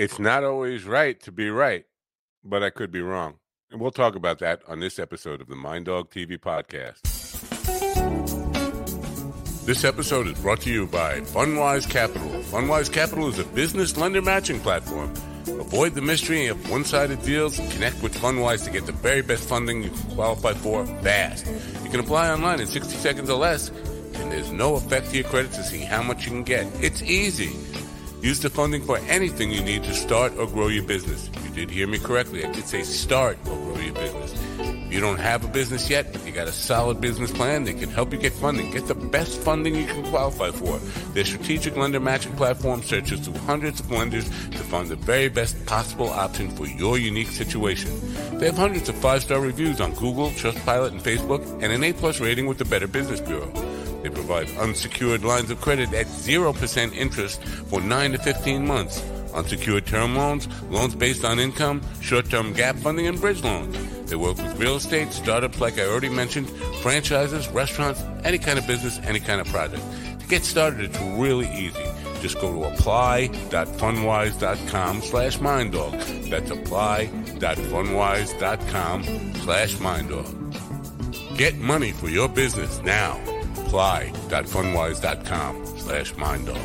It's not always right to be right, but I could be wrong. And we'll talk about that on this episode of the Mind Dog TV podcast. This episode is brought to you by Fundwise Capital. Fundwise Capital is a business lender matching platform. Avoid the mystery of one sided deals. Connect with Fundwise to get the very best funding you can qualify for fast. You can apply online in 60 seconds or less, and there's no effect to your credit to see how much you can get. It's easy. Use the funding for anything you need to start or grow your business. You did hear me correctly. I did say start or grow your business. If you don't have a business yet, but you got a solid business plan, they can help you get funding. Get the best funding you can qualify for. Their strategic lender matching platform searches through hundreds of lenders to find the very best possible option for your unique situation. They have hundreds of five-star reviews on Google, Trustpilot, and Facebook, and an A-plus rating with the Better Business Bureau. They provide unsecured lines of credit at 0% interest for 9 to 15 months. Unsecured term loans, loans based on income, short-term gap funding, and bridge loans. They work with real estate, startups like I already mentioned, franchises, restaurants, any kind of business, any kind of project. To get started, it's really easy. Just go to apply.fundwise.com slash minddog. That's apply.fundwise.com slash minddog. Get money for your business now apply.fundwise.com slash minddog.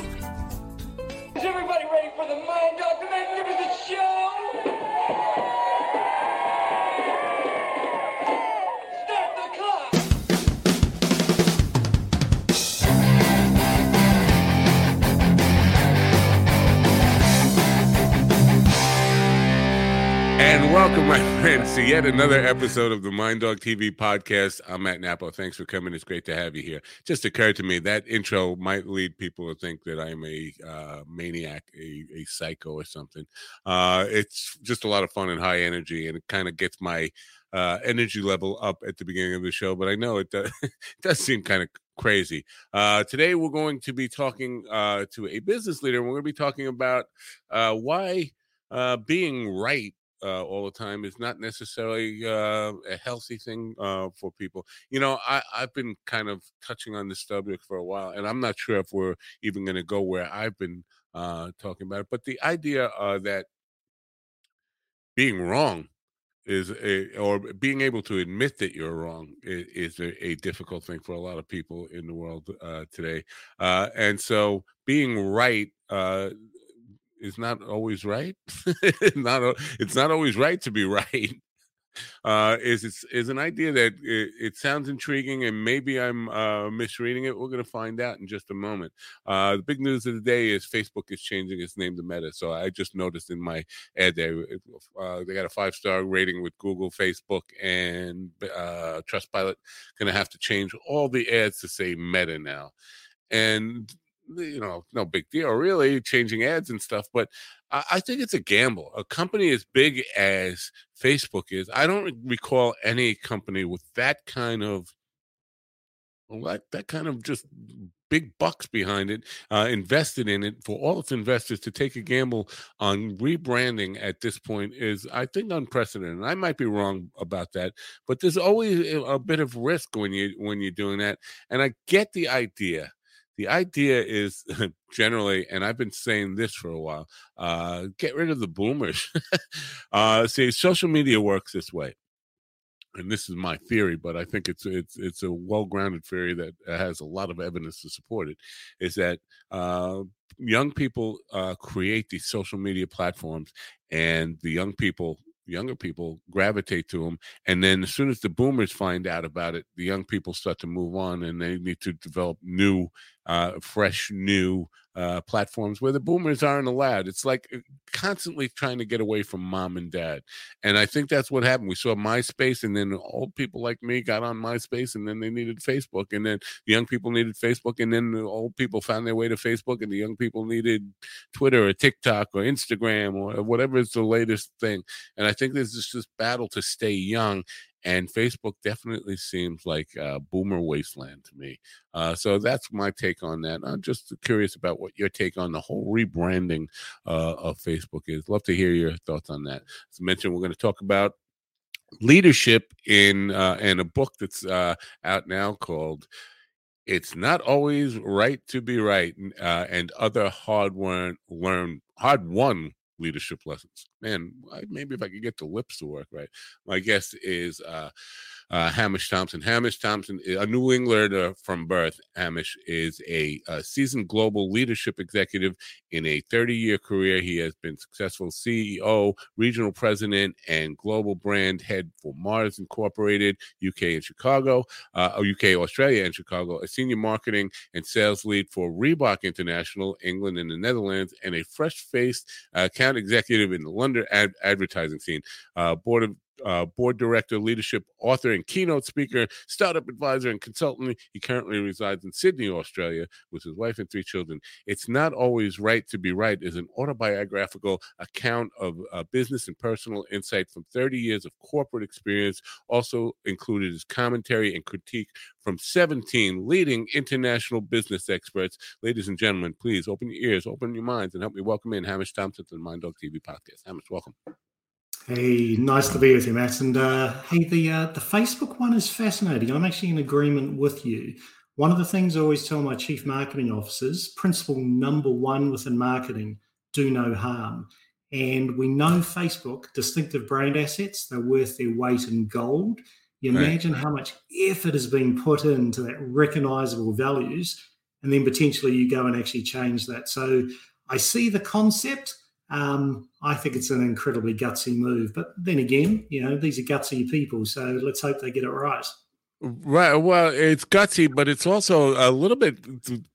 Is everybody ready for the Mind Dog Magnificent Show? And welcome, my friends, to yet another episode of the Mind Dog TV podcast. I'm Matt Napo. Thanks for coming. It's great to have you here. Just occurred to me that intro might lead people to think that I'm a uh, maniac, a, a psycho or something. Uh, it's just a lot of fun and high energy, and it kind of gets my uh, energy level up at the beginning of the show. But I know it does, it does seem kind of crazy. Uh, today, we're going to be talking uh, to a business leader. And we're going to be talking about uh, why uh, being right uh, all the time is not necessarily uh, a healthy thing uh, for people. You know, I, I've been kind of touching on this subject for a while, and I'm not sure if we're even going to go where I've been uh, talking about it. But the idea uh, that being wrong is a, or being able to admit that you're wrong is, is a, a, difficult thing for a lot of people in the world uh, today. Uh, and so being right uh, is not always right. not it's not always right to be right. Uh, is it's is an idea that it, it, sounds intriguing and maybe I'm uh, misreading it. We're going to find out in just a moment. Uh, the big news of the day is Facebook is changing its name to Meta. So I just noticed in my ad there uh, they got a five star rating with Google, Facebook, and uh, Trustpilot. Going to have to change all the ads to say Meta now, and you know, no big deal, really, changing ads and stuff. But I, I think it's a gamble. A company as big as Facebook is, I don't recall any company with that kind of that, that kind of just big bucks behind it, uh, invested in it for all its investors to take a gamble on rebranding at this point is, I think, unprecedented. And I might be wrong about that, but there's always a bit of risk when you when you're doing that. And I get the idea the idea is generally, and I've been saying this for a while, uh, get rid of the boomers. uh, see, social media works this way. And this is my theory, but I think it's it's it's a well-grounded theory that has a lot of evidence to support it. Is that uh, young people uh, create these social media platforms, and the young people younger people gravitate to them and then as soon as the boomers find out about it the young people start to move on and they need to develop new uh, fresh new uh, platforms where the boomers aren't allowed. It's like uh, constantly trying to get away from mom and dad. And I think that's what happened. We saw MySpace, and then old people like me got on MySpace, and then they needed Facebook, and then the young people needed Facebook, and then the old people found their way to Facebook, and the young people needed Twitter or TikTok or Instagram or whatever is the latest thing. And I think there's just this battle to stay young and Facebook definitely seems like a boomer wasteland to me. Uh, so that's my take on that. I'm just curious about what your take on the whole rebranding uh, of Facebook is. Love to hear your thoughts on that. As I mentioned, we're going to talk about leadership in uh, in a book that's uh, out now called "It's Not Always Right to Be Right" uh, and other hard won learn hard won leadership lessons. Man, maybe if I could get the lips to work right. My guest is uh, uh, Hamish Thompson. Hamish Thompson, a New Englander from birth, Hamish is a, a seasoned global leadership executive. In a 30 year career, he has been successful CEO, regional president, and global brand head for Mars Incorporated, UK and Chicago, uh, UK, Australia, and Chicago, a senior marketing and sales lead for Reebok International, England, and the Netherlands, and a fresh faced uh, account executive in the London ad- advertising scene. Uh, board of uh, board director, leadership author, and keynote speaker, startup advisor, and consultant. He currently resides in Sydney, Australia, with his wife and three children. It's Not Always Right to Be Right is an autobiographical account of uh, business and personal insight from 30 years of corporate experience. Also included is commentary and critique from 17 leading international business experts. Ladies and gentlemen, please open your ears, open your minds, and help me welcome in Hamish Thompson to the Mind Dog TV podcast. Hamish, welcome. Hey, nice to be with you, Matt. And uh, hey, the uh, the Facebook one is fascinating. I'm actually in agreement with you. One of the things I always tell my chief marketing officers: principle number one within marketing, do no harm. And we know Facebook distinctive brand assets; they're worth their weight in gold. You imagine right. how much effort has been put into that recognizable values, and then potentially you go and actually change that. So I see the concept um, I think it's an incredibly gutsy move. But then again, you know, these are gutsy people, so let's hope they get it right. Right. Well, it's gutsy, but it's also a little bit.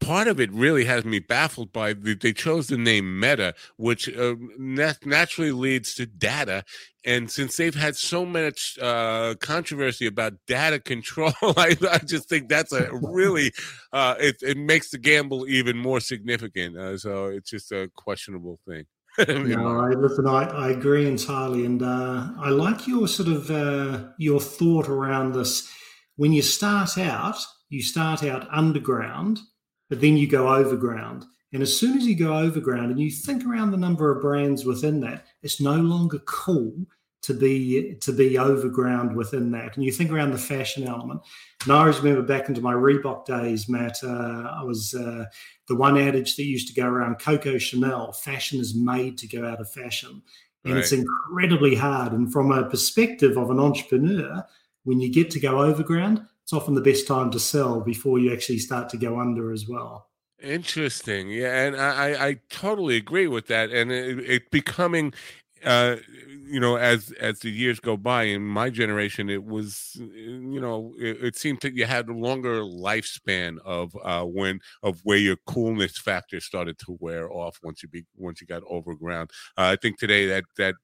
Part of it really has me baffled by the, they chose the name Meta, which uh, nat- naturally leads to data. And since they've had so much uh, controversy about data control, I, I, just think that's a really uh, it, it makes the gamble even more significant. Uh, so it's just a questionable thing. no, I, listen, I, I agree entirely, and uh, I like your sort of uh, your thought around this. When you start out, you start out underground, but then you go overground. And as soon as you go overground and you think around the number of brands within that, it's no longer cool to be to be overground within that. And you think around the fashion element. And I always remember back into my Reebok days, Matt. Uh, I was uh, the one adage that used to go around Coco Chanel: "Fashion is made to go out of fashion," and right. it's incredibly hard. And from a perspective of an entrepreneur, when you get to go overground, it's often the best time to sell before you actually start to go under as well. Interesting, yeah, and I, I totally agree with that. And it, it becoming uh, you know, as as the years go by in my generation, it was, you know, it, it seemed that you had a longer lifespan of uh, when of where your coolness factor started to wear off once you be once you got overground. Uh, I think today that that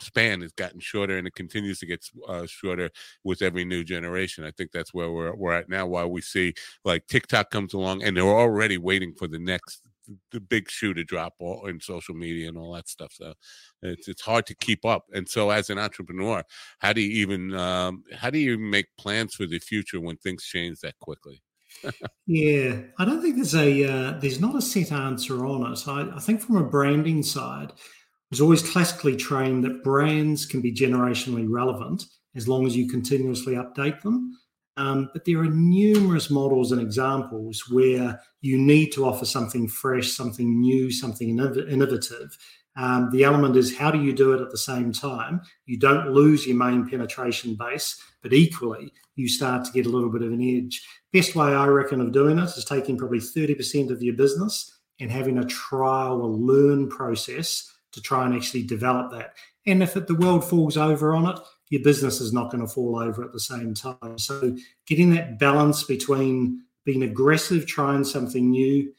span has gotten shorter and it continues to get uh, shorter with every new generation. I think that's where we're, we're at now. While we see like TikTok comes along and they're already waiting for the next the big shoe to drop all in social media and all that stuff. So it's it's hard to keep up. And so as an entrepreneur, how do you even um, how do you make plans for the future when things change that quickly? yeah, I don't think there's a uh, there's not a set answer on it. I, I think from a branding side, I was always classically trained that brands can be generationally relevant as long as you continuously update them. Um, but there are numerous models and examples where you need to offer something fresh, something new, something innovative. Um, the element is how do you do it at the same time? You don't lose your main penetration base, but equally, you start to get a little bit of an edge. Best way I reckon of doing it is taking probably 30% of your business and having a trial or learn process to try and actually develop that. And if it, the world falls over on it, your business is not going to fall over at the same time. So, getting that balance between being aggressive, trying something new,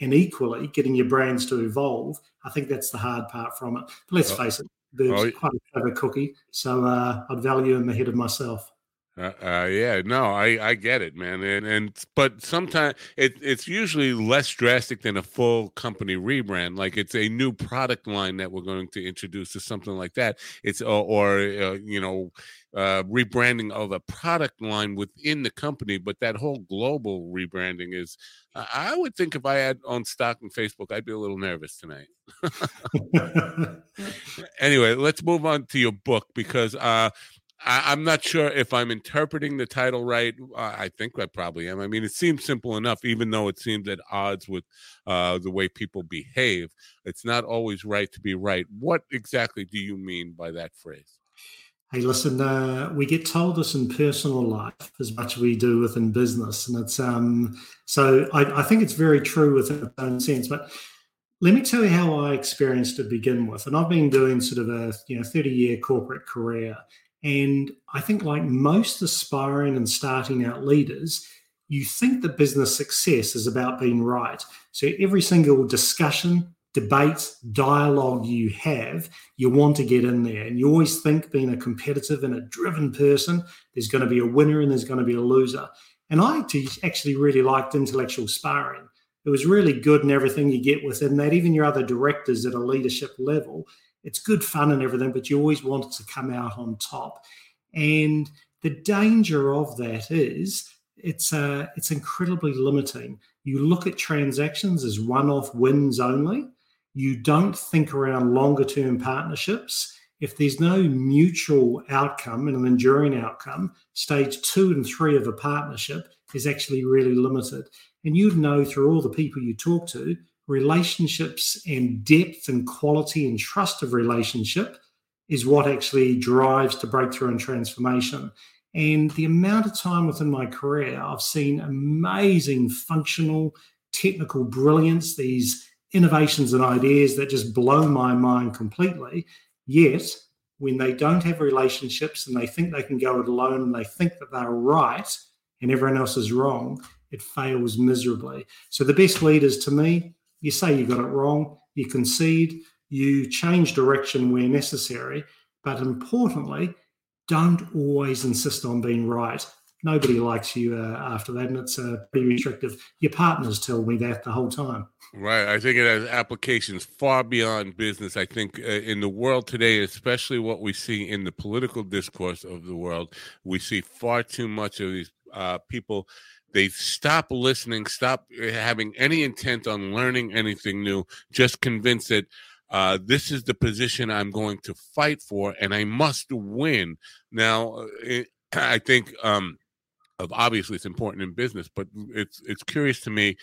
and equally getting your brands to evolve, I think that's the hard part from it. But let's face it, Bird's oh, quite a clever cookie. So, uh, I'd value him ahead of myself. Uh, uh, yeah, no, I, I get it, man, and and but sometimes it, it's usually less drastic than a full company rebrand. Like it's a new product line that we're going to introduce or something like that. It's or, or uh, you know uh, rebranding of a product line within the company, but that whole global rebranding is. I would think if I had on stock in Facebook, I'd be a little nervous tonight. anyway, let's move on to your book because uh, I, am not sure if I'm interpreting the title right. I think I probably am. I mean, it seems simple enough, even though it seems at odds with uh, the way people behave. It's not always right to be right. What exactly do you mean by that phrase? Hey, listen, uh, we get told this in personal life as much as we do within business, and it's um. So I, I think it's very true within its own sense, but let me tell you how I experienced to begin with. And I've been doing sort of a you know 30 year corporate career. And I think, like most aspiring and starting out leaders, you think that business success is about being right. So every single discussion, debate, dialogue you have, you want to get in there. And you always think, being a competitive and a driven person, there's going to be a winner and there's going to be a loser. And I actually really liked intellectual sparring it was really good and everything you get within that. Even your other directors at a leadership level, it's good fun and everything, but you always want it to come out on top. And the danger of that is it's uh, it's incredibly limiting. You look at transactions as one-off wins only. You don't think around longer-term partnerships. If there's no mutual outcome and an enduring outcome, stage two and three of a partnership is actually really limited. And you'd know through all the people you talk to, relationships and depth and quality and trust of relationship is what actually drives to breakthrough and transformation. And the amount of time within my career, I've seen amazing functional, technical brilliance, these innovations and ideas that just blow my mind completely. Yet, when they don't have relationships and they think they can go it alone and they think that they're right and everyone else is wrong, it fails miserably. So the best leaders to me, you say you got it wrong, you concede, you change direction where necessary, but importantly, don't always insist on being right. Nobody likes you uh, after that, and it's uh, pretty restrictive. Your partners tell me that the whole time. Right. I think it has applications far beyond business. I think uh, in the world today, especially what we see in the political discourse of the world, we see far too much of these uh, people they stop listening, stop eh, having any intent on learning anything new, just convinced that uh, this is the position I'm going to fight for and I must win. Now, it, eh, I think um, obviously it's important in business, but it's it's curious to me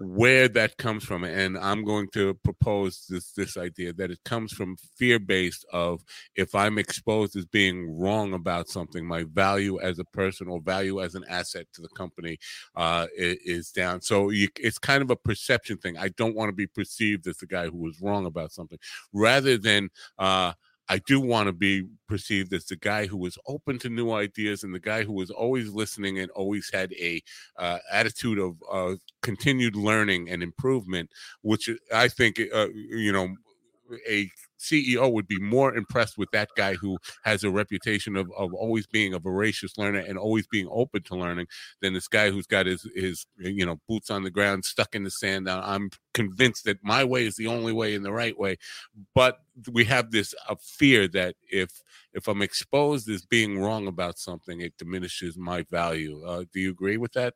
where that comes from and i'm going to propose this this idea that it comes from fear based of if i'm exposed as being wrong about something my value as a person or value as an asset to the company uh, is, down. So you, it's kind of a perception thing. I don't want to be perceived as the guy who was wrong about something. Rather than uh, I do want to be perceived as the guy who was open to new ideas and the guy who was always listening and always had a uh, attitude of uh, continued learning and improvement, which I think uh, you know a CEO would be more impressed with that guy who has a reputation of, of always being a voracious learner and always being open to learning than this guy who's got his his you know boots on the ground stuck in the sand i'm convinced that my way is the only way and the right way but we have this uh, fear that if if i'm exposed as being wrong about something it diminishes my value uh, do you agree with that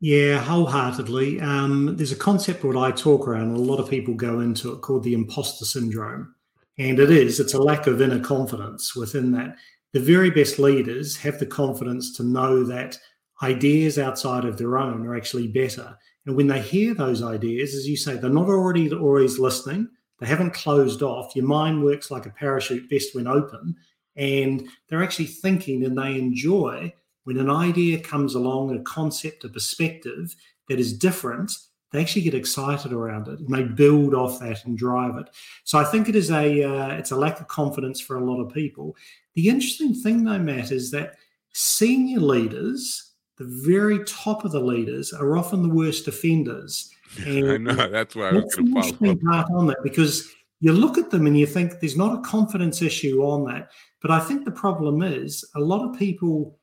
yeah, wholeheartedly. Um, there's a concept what I talk around, a lot of people go into it called the imposter syndrome. And it is, it's a lack of inner confidence within that. The very best leaders have the confidence to know that ideas outside of their own are actually better. And when they hear those ideas, as you say, they're not already always listening, they haven't closed off. Your mind works like a parachute best when open, and they're actually thinking and they enjoy when an idea comes along, a concept, a perspective that is different, they actually get excited around it and they build off that and drive it. So I think it is a uh, it's a lack of confidence for a lot of people. The interesting thing though, Matt, is that senior leaders, the very top of the leaders, are often the worst offenders. And I know that's why I was going to follow part on that because you look at them and you think there's not a confidence issue on that. But I think the problem is a lot of people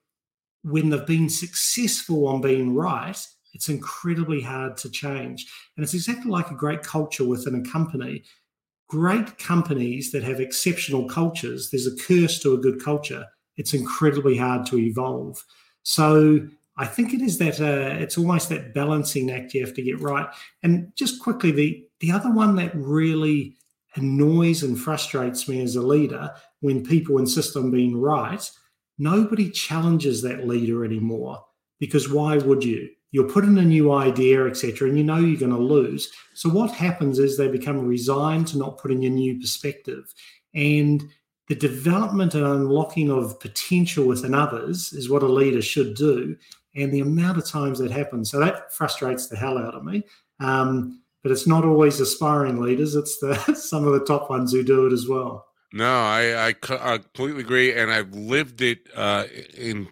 when they've been successful on being right, it's incredibly hard to change. And it's exactly like a great culture within a company. Great companies that have exceptional cultures, there's a curse to a good culture. It's incredibly hard to evolve. So I think it is that uh, it's almost that balancing act you have to get right. And just quickly, the the other one that really annoys and frustrates me as a leader when people insist on being right nobody challenges that leader anymore because why would you? You'll put in a new idea, etc., and you know you're going to lose. So what happens is they become resigned to not putting a new perspective, and the development and unlocking of potential within others is what a leader should do. And the amount of times that happens, so that frustrates the hell out of me. Um, but it's not always aspiring leaders; it's the some of the top ones who do it as well. No, I, I, completely agree, and I've lived it uh, in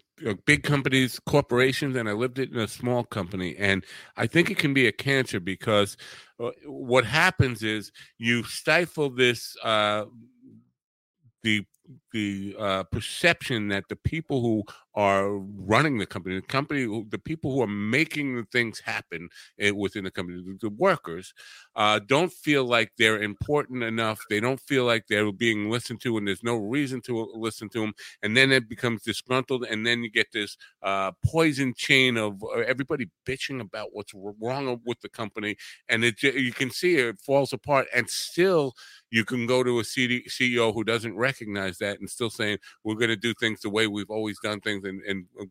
big companies, corporations, and I lived it in a small company. And I think it can be a cancer because uh, what happens is you stifle this uh, the the uh, perception that the people who are running the company, the company, the people who are making the things happen eh, within the company, the workers, uh, don't feel like they're important enough. They don't feel like they're being listened to, and there's no reason to listen to them. And then it becomes disgruntled, and then you get this uh, poison chain of uh, everybody bitching about what's wrong with the company, and it you can see it falls apart, and still you can go to a CEO who doesn't recognize that and still saying we're going to do things the way we've always done things and and uh,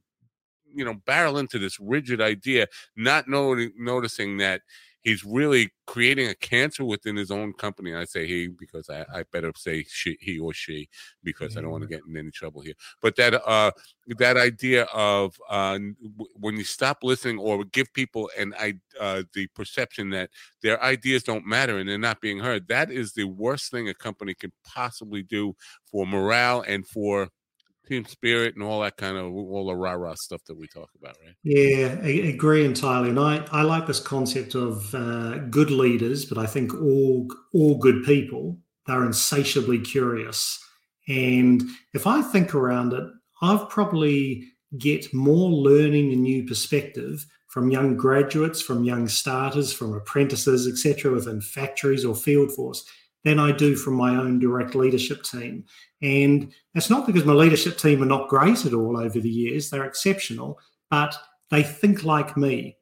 you know barrel into this rigid idea not knowing noticing that he's really creating a cancer within his own company. I say he because I, I better say she, he or she because I don't want to get in any trouble here. But that uh, that idea of uh, when you stop listening or give people an uh, the perception that their ideas don't matter and they're not being heard, that is the worst thing a company can possibly do for morale and for team spirit and all that kind of all the rah rah stuff that we talk about, right? Yeah, I agree entirely. And I, I like this concept of uh, good leaders, but I think all all good people they're insatiably curious. And if I think around it, I've probably get more learning and new perspective from young graduates, from young starters, from apprentices, etc., within factories or field force than I do from my own direct leadership team. And that's not because my leadership team are not great at all over the years, they're exceptional, but they think like me.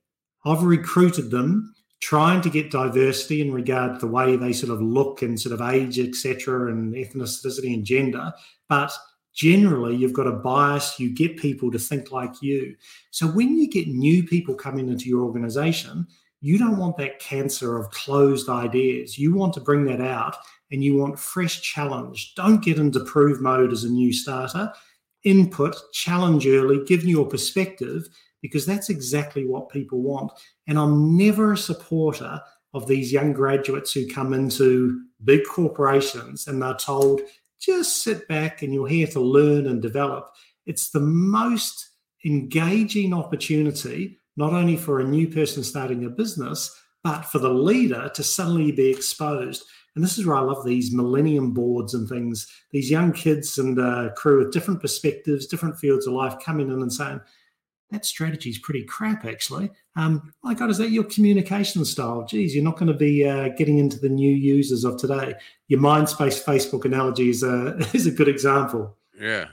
I've recruited them trying to get diversity in regard to the way they sort of look and sort of age, etc., and ethnicity and gender. But generally, you've got a bias, you get people to think like you. So when you get new people coming into your organization, you don't want that cancer of closed ideas. You want to bring that out and you want fresh challenge. Don't get into prove mode as a new starter. Input, challenge early, give your perspective, because that's exactly what people want. And I'm never a supporter of these young graduates who come into big corporations and they're told, just sit back and you're here to learn and develop. It's the most engaging opportunity not only for a new person starting a business, but for the leader to suddenly be exposed. And this is where I love these millennium boards and things, these young kids and uh, crew with different perspectives, different fields of life coming in and saying, that strategy is pretty crap, actually. Um, my God, is that your communication style? Geez, you're not going to be uh, getting into the new users of today. Your MySpace Facebook analogy is a, is a good example. Yeah.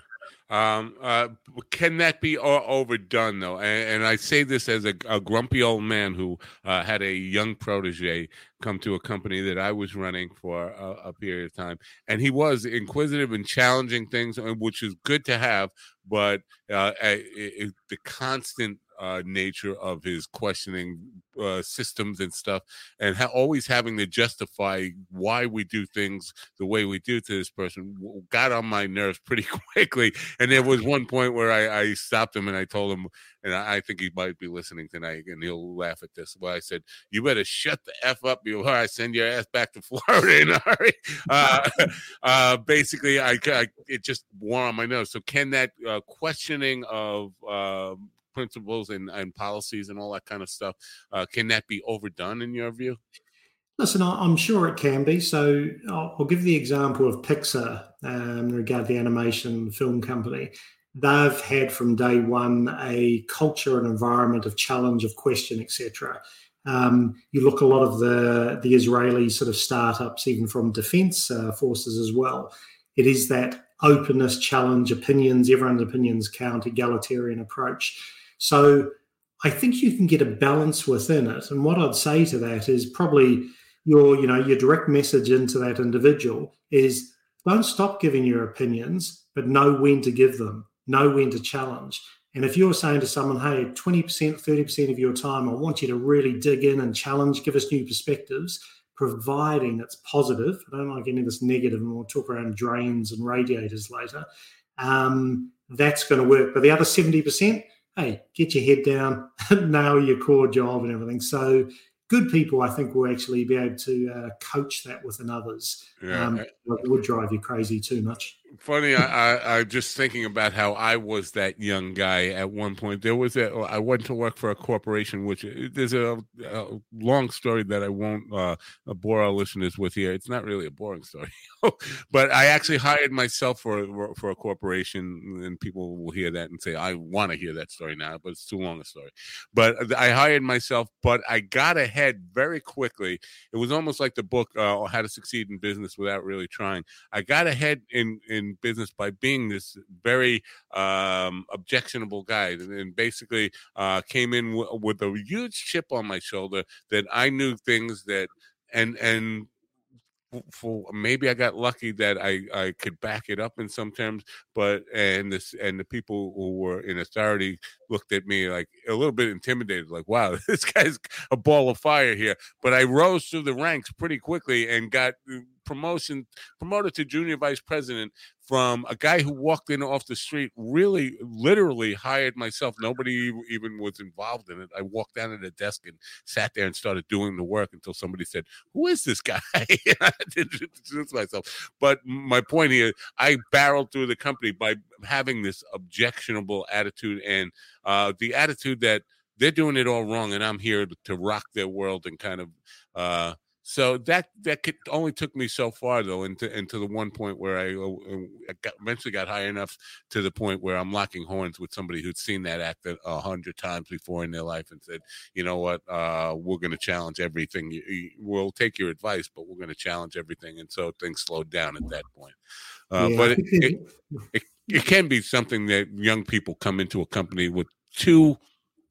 Um, uh, can that be overdone though? And, and I say this as a, a grumpy old man who uh, had a young protege come to a company that I was running for a, a period of time, and he was inquisitive and challenging things, which is good to have. But uh, it, the constant uh, nature of his questioning uh, systems and stuff, and ha- always having to justify why we do things the way we do to this person got on my nerves pretty quickly. And there was one point where I, I stopped him and I told him, and I, I, think he might be listening tonight, and he'll laugh at this. Well, I said, "You better shut the f up before I send your ass back to Florida in a hurry." Uh, uh, basically, I, I, it just wore on my nose. So, can that uh, questioning of um, principles and, and policies and all that kind of stuff. Uh, can that be overdone in your view? Listen, I'm sure it can be. So I'll, give the example of Pixar um, regard the animation film company. They've had from day one a culture and environment of challenge, of question, etc. Um, you look a lot of the the Israeli sort of startups, even from defence uh, forces as well. It is that openness, challenge, opinions, everyone's opinions count, egalitarian approach. So I think you can get a balance within it. And what I'd say to that is probably your, you know, your direct message into that individual is don't stop giving your opinions, but know when to give them. know when to challenge. And if you're saying to someone, hey, 20%, 30% of your time, I want you to really dig in and challenge, give us new perspectives, providing it's positive. I don't like any of this negative, and we'll talk around drains and radiators later. Um, that's going to work. But the other 70%, hey, get your head down, nail your core job and everything. So good people, I think, will actually be able to uh, coach that within others. Yeah. Um, it would drive you crazy too much funny. I, I, I just thinking about how I was that young guy at one point. There was a I went to work for a corporation, which uh, there's a, a long story that I won't uh, bore our listeners with here. It's not really a boring story, but I actually hired myself for for a corporation, and people will hear that and say I want to hear that story now, but it's too long a story. But I hired myself, but I got ahead very quickly. It was almost like the book uh, "How to Succeed in Business Without Really Trying." I got ahead in in in business by being this very um, objectionable guy, and basically uh, came in w- with a huge chip on my shoulder that I knew things that and and for maybe I got lucky that I I could back it up in some terms, but and this and the people who were in authority looked at me like a little bit intimidated, like wow, this guy's a ball of fire here. But I rose through the ranks pretty quickly and got uh, promotion promoted to junior vice president from a guy who walked in off the street really literally hired myself. Nobody even was involved in it. I walked down to the desk and sat there and started doing the work until somebody said who is this guy? I didn't introduce myself. But my point here i barreled through the company by having this objectionable attitude and uh, the attitude that they're doing it all wrong and i'm here to rock their world and kind of uh, so that that could, only took me so far though, into into the one point where I, uh, uh, got, eventually got high enough to the point where I'm locking horns with somebody who'd seen that act a hundred times before in their life and said, you know what, uh, we're going to challenge everything. You, you, we'll take your advice, but we're going to challenge everything. And so things slowed down at that point. Uh, yeah. But it, it, it it can be something that young people come into a company with too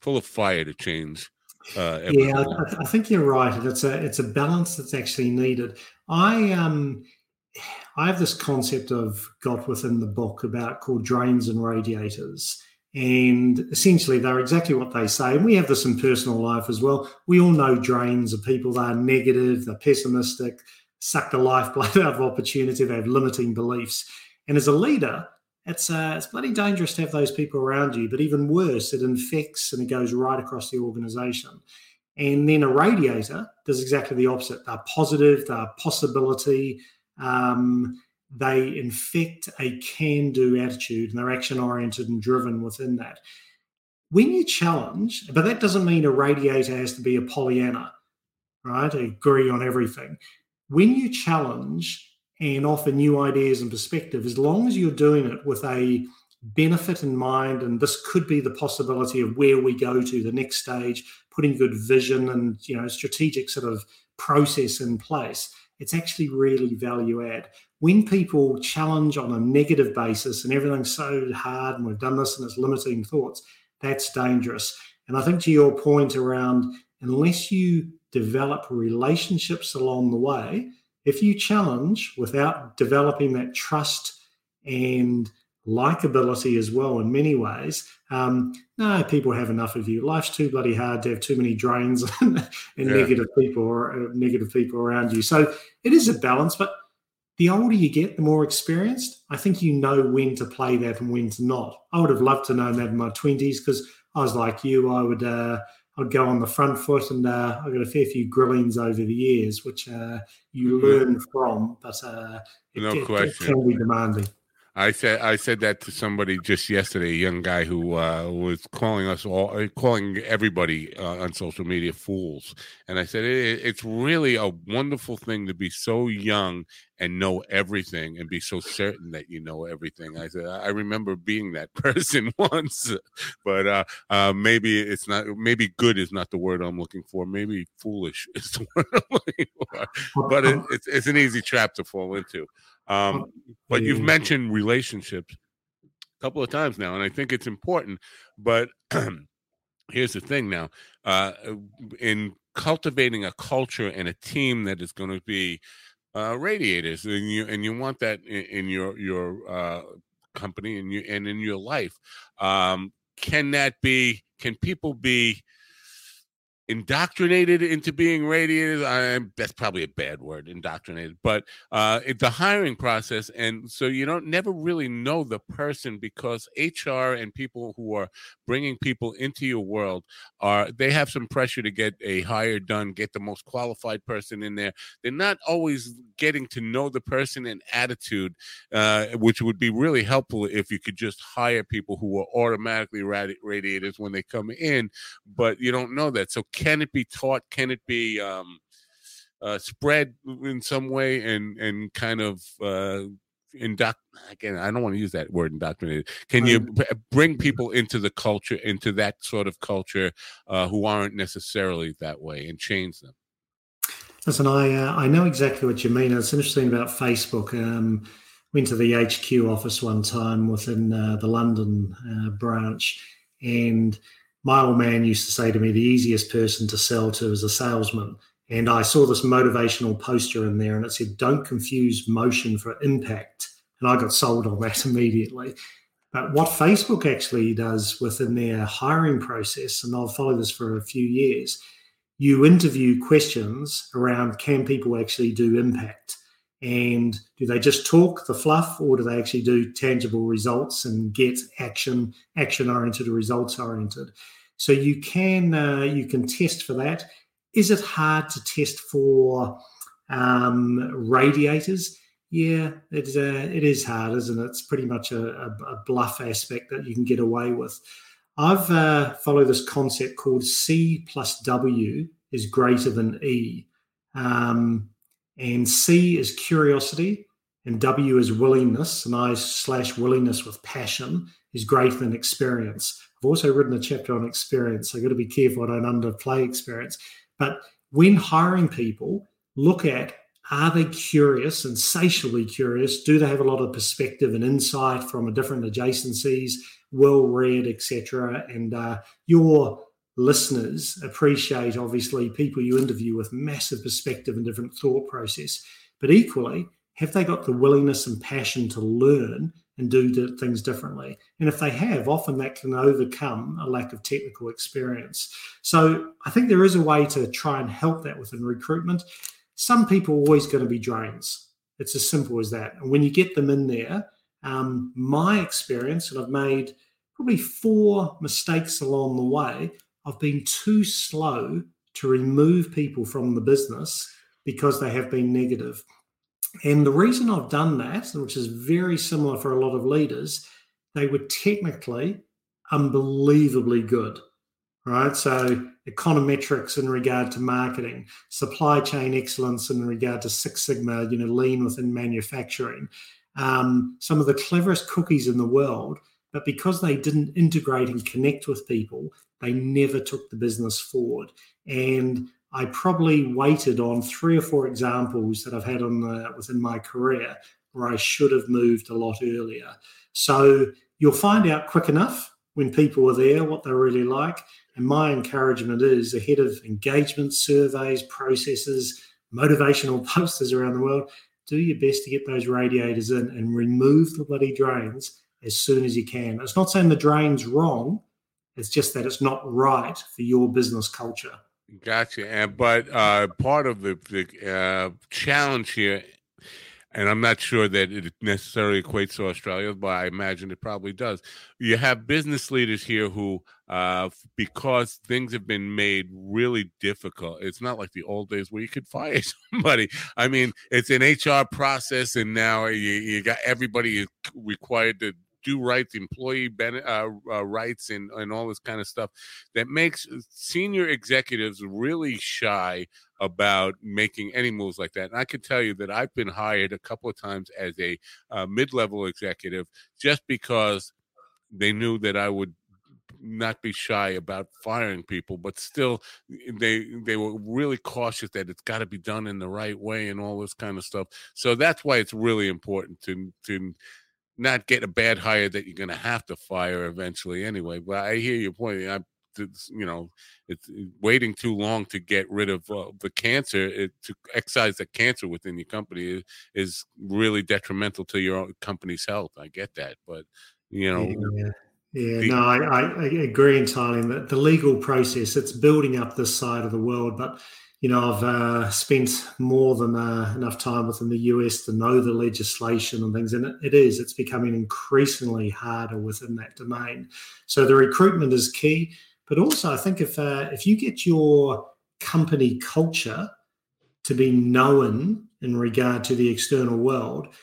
full of fire to change uh, yeah, I, I, think you're right. It's a it's a balance that's actually needed. I um I have this concept of got within the book about called drains and radiators. And essentially, they're exactly what they say. And we have this in personal life as well. We all know drains are people that are negative, they're pessimistic, suck the lifeblood out of opportunity, they have limiting beliefs. And as a leader, it's uh, it's bloody dangerous to have those people around you. But even worse, it infects and it goes right across the organization. And then a radiator does exactly the opposite. They're positive, they're possibility, um, they infect a can do attitude and they're action oriented and driven within that. When you challenge, but that doesn't mean a radiator has to be a Pollyanna, right? agree on everything. When you challenge, and offer new ideas and perspective as long as you're doing it with a benefit in mind and this could be the possibility of where we go to the next stage putting good vision and you know strategic sort of process in place it's actually really value add. When people challenge on a negative basis and everything's so hard and we've done this and it's limiting thoughts that's dangerous. And i think to your point around unless you develop relationships along the way if you challenge without developing that trust and likability as well in many ways, um, no, people have enough of you. Life's too bloody hard to have too many drains and, yeah. negative people or uh, negative people around you. So it is a balance, but the older you get, the more experienced. I think you know when to play that and when to not. I would have loved to know that in my twenties because I was like you. I would uh, I'd go on the front foot, and uh, I got a fair few grillings over the years, which uh, you mm-hmm. learn from, but uh, it, no it, it can be demanding. I said I said that to somebody just yesterday, a young guy who uh, was calling us all, uh, calling everybody uh, on social media fools, and I said it, it's really a wonderful thing to be so young and know everything and be so certain that you know everything. I said I remember being that person once, but uh, uh, maybe it's not. Maybe good is not the word I'm looking for. Maybe foolish is the word I'm looking for. But it, it's it's an easy trap to fall into. Um, but you've mentioned relationships a couple of times now, and I think it's important. But here's the thing now uh, in cultivating a culture and a team that is going to be uh, radiators, and you and you want that in, in your your uh, company and you and in your life. Um, can that be? Can people be? Indoctrinated into being radiators. I, am. that's probably a bad word indoctrinated but uh the hiring process and so you don't never really know the person because hr and people who are bringing people into your world are they have some pressure to get a hire done get the most qualified person in there they're not always getting to know the person and attitude uh which would be really helpful if you could just hire people who are automatically radi- radiators when they come in but you don't know that so can it be taught? Can it be um, uh, spread in some way and and kind of uh, induct? Again, I don't want to use that word indoctrinated. Can you b- bring people into the culture, into that sort of culture, uh, who aren't necessarily that way, and change them? Listen, I uh, I know exactly what you mean. It's interesting about Facebook. Um, went to the HQ office one time within uh, the London uh, branch, and my old man used to say to me, the easiest person to sell to is a salesman. And I saw this motivational poster in there and it said, don't confuse motion for impact. And I got sold on that immediately. But what Facebook actually does within their hiring process, and I'll follow this for a few years, you interview questions around can people actually do impact? And do they just talk the fluff or do they actually do tangible results and get action, action oriented or results oriented? So you can uh, you can test for that. Is it hard to test for um, radiators? Yeah, it, uh, it is hard, isn't it? It's pretty much a, a, a bluff aspect that you can get away with. I've uh, followed this concept called C plus W is greater than E. Um, and C is curiosity, and W is willingness, and I slash willingness with passion is greater than experience. I've also written a chapter on experience. So I've got to be careful I don't underplay experience. But when hiring people, look at are they curious, insatiably curious? Do they have a lot of perspective and insight from a different adjacencies, well read, etc.? And uh, your listeners appreciate, obviously, people you interview with massive perspective and different thought process. But equally, have they got the willingness and passion to learn and do things differently. And if they have, often that can overcome a lack of technical experience. So I think there is a way to try and help that within recruitment. Some people are always going to be drains. It's as simple as that. And when you get them in there, um, my experience, and I've made probably four mistakes along the way, I've been too slow to remove people from the business because they have been negative. And the reason I've done that, which is very similar for a lot of leaders, they were technically unbelievably good. Right. So econometrics in regard to marketing, supply chain excellence in regard to Six Sigma, you know, lean within manufacturing, um, some of the cleverest cookies in the world. But because they didn't integrate and connect with people, they never took the business forward. And I probably waited on three or four examples that I've had on the, within my career where I should have moved a lot earlier. So you'll find out quick enough when people are there what they're really like. And my encouragement is ahead of engagement surveys, processes, motivational posters around the world, do your best to get those radiators in and remove the bloody drains as soon as you can. It's not saying the drain's wrong, it's just that it's not right for your business culture. Gotcha. And but uh, part of the, the uh, challenge here, and I'm not sure that it necessarily equates to Australia, but I imagine it probably does. You have business leaders here who, uh, because things have been made really difficult, it's not like the old days where you could fire somebody. I mean, it's an HR process, and now you, you got everybody required to do right, the employee uh, uh, rights, and, and all this kind of stuff that makes senior executives really shy about making any moves like that. And I can tell you that I've been hired a couple of times as a uh, mid level executive just because they knew that I would not be shy about firing people, but still they they were really cautious that it's got to be done in the right way and all this kind of stuff. So that's why it's really important to to not get a bad hire that you're going to have to fire eventually anyway. But I hear your point. I it's, you know it's waiting too long to get rid of uh, the cancer it, to excise the cancer within your company is, is really detrimental to your company's health. I get that, but you know. Yeah. Yeah, the, no, I, I, agree entirely. That the legal process, it's building up this side of the world, but you know, I've uh, spent more than uh, enough time within the US to know the legislation and things, and it, it is. It's becoming increasingly harder within that domain. So the recruitment is key, but also I think if uh, if you get your company culture to be known in regard to the external world,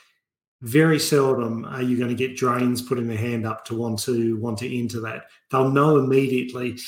very seldom are you going to get drains putting their hand up to want to want to enter that. They'll know immediately,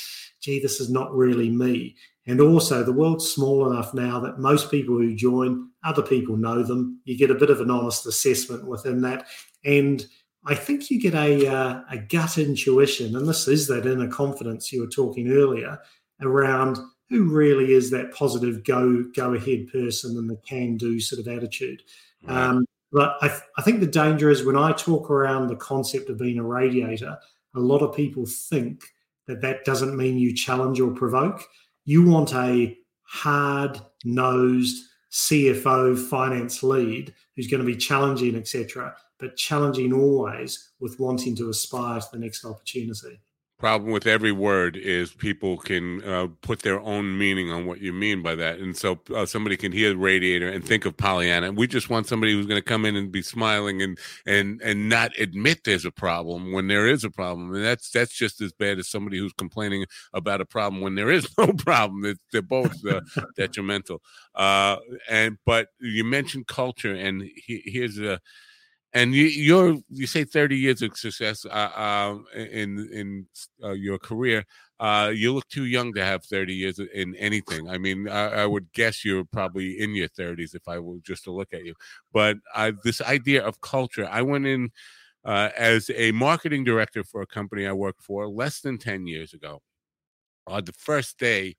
gee, this is not really me. And also, the world's small enough now that most people who join, other people know them. You get a bit of an honest assessment within that. And I think you get a, uh, a gut intuition, and this is that inner confidence you were talking earlier around who really is that positive go go ahead person and the can do sort of attitude. Um, but I, th- I think the danger is when I talk around the concept of being a radiator, a lot of people think that that doesn't mean you challenge or provoke. You want a hard nosed CFO finance lead who's going to be challenging, etc., but challenging always with wanting to aspire to the next opportunity problem with every word is people can uh, put their own meaning on what you mean by that. And so uh, somebody can hear radiator and think of pollyanna. We just want somebody who's going to come in and be smiling and and and not admit there's a problem when there is a problem. And that's that's just as bad as somebody who's complaining about a problem when there is no problem. It's, they're both uh, detrimental. Uh, and but you mentioned culture and he, here's a and you, you're you say 30 years of success uh, uh, in in uh, your career. Uh, you look too young to have 30 years in anything. I mean, I, I, would guess you're probably in your 30s if I were just to look at you. But this idea of culture, I went in uh, as a marketing director for a company I worked for less than 10 years ago. Uh, the first day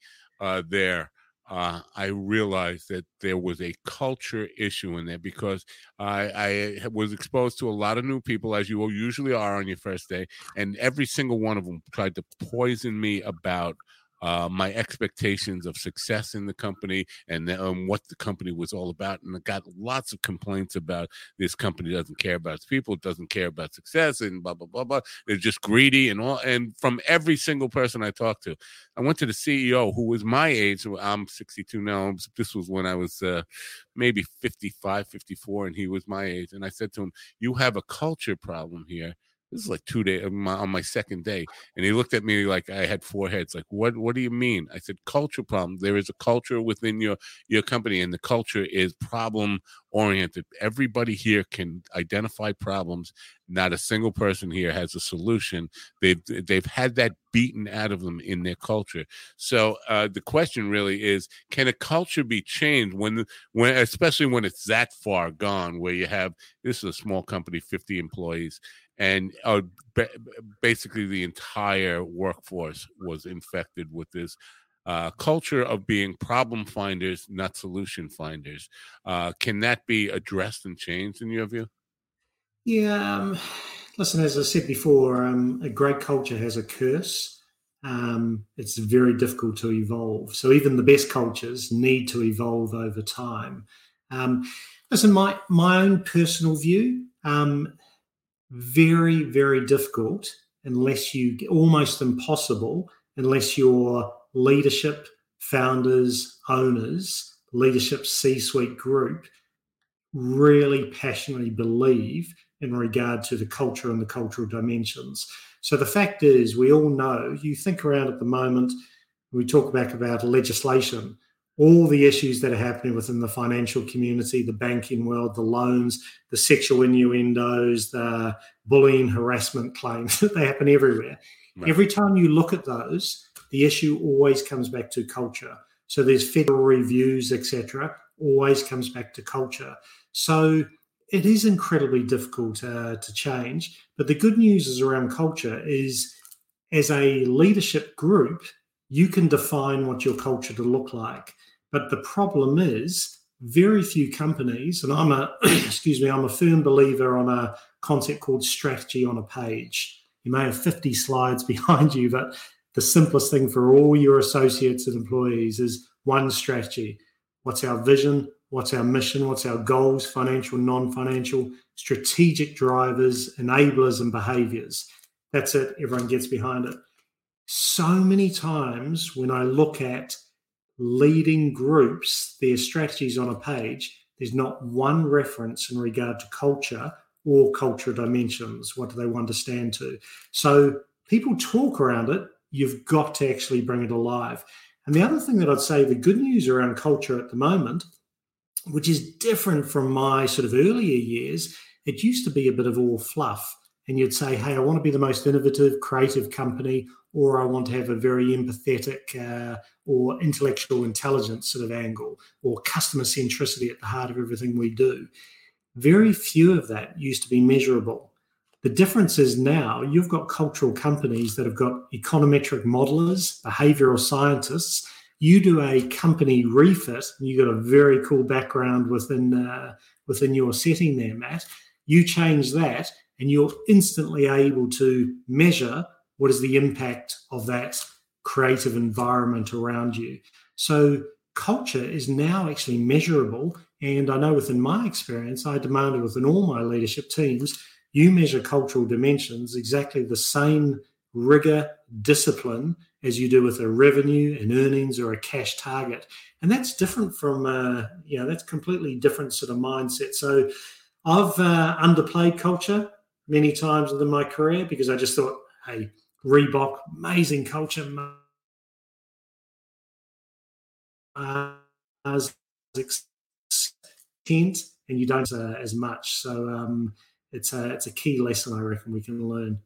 there, uh, I realized that there was a culture issue in there because I, I, was exposed to a lot of new people, as you usually are on your first day, and every single one of them tried to poison me about uh, my expectations of success in the company and um, what the company was all about. And I got lots of complaints about this company doesn't care about its people, doesn't care about success, and blah blah blah blah. They're just greedy and all. And from every single person I talked to, I went to the CEO who was my age. I'm 62 now. This was when I was uh, maybe 55, 54, and he was my age. And I said to him, "You have a culture problem here." This is like two days on my, second day and he looked at me like i had four heads like what what do you mean? I said culture problem. There is a culture within your your company and the culture is problem oriented. Everybody here can identify problems. Not a single person here has a solution. They've they've had that beaten out of them in their culture. So uh, the question really is can a culture be changed when when especially when it's that far gone where you have this is a small company 50 employees and uh, basically the entire workforce was infected with this uh, culture of being problem finders, not solution finders. Uh, can that be addressed and changed in your view? Yeah. Um, listen, as I said before, um, a great culture has a curse. Um, it's very difficult to evolve. So even the best cultures need to evolve over time. Um, listen, my my own personal view. Um, very, very difficult unless you almost impossible unless your leadership, founders, owners, leadership C suite group really passionately believe in regard to the culture and the cultural dimensions. So the fact is, we all know, you think around at the moment, we talk back about legislation all the issues that are happening within the financial community, the banking world, the loans, the sexual innuendos, the bullying, harassment claims that they happen everywhere. Right. Every time you look at those, the issue always comes back to culture. So there's federal reviews, etc. Always comes back to culture. So it is incredibly difficult uh, to change. But the good news is around culture is as a leadership group, you can define what your culture to look like. But the problem is, very few companies, and I'm a excuse me, I'm a firm believer on a concept called strategy on a page. You may have 50 slides behind you, but the simplest thing for all your associates and employees is one strategy. What's our vision? What's our mission? What's our goals, financial, non financial, strategic drivers, enablers, and behaviors? That's it. Everyone gets behind it. So many times when I look at leading groups, their strategies on a page, there's not one reference in regard to culture or cultural dimensions. What do they want to stand to? So people talk around it. You've got to actually bring it alive. And the other thing that I'd say, the good news around culture at the moment, which is different from my sort of earlier years, it used to be a bit of all fluff. And you'd say, hey, I want to be the most innovative, creative company, or I want to have a very empathetic uh, or intellectual intelligence sort of angle, or customer centricity at the heart of everything we do. Very few of that used to be measurable. The difference is now you've got cultural companies that have got econometric modelers, behavioral scientists. You do a company refit, and you've got a very cool background within uh, within your setting there, Matt. You change that, and you're instantly able to measure what is the impact of that creative environment around you. So culture is now actually measurable. And I know within my experience, I demanded within all my leadership teams you measure cultural dimensions exactly the same rigor, discipline as you do with a revenue and earnings or a cash target. And that's different from, uh, you know, that's completely different sort of mindset. So I've uh, underplayed culture many times within my career because I just thought, hey, Reebok, amazing culture. As extent, and you don't uh, as much. So um, it's a it's a key lesson I reckon we can learn.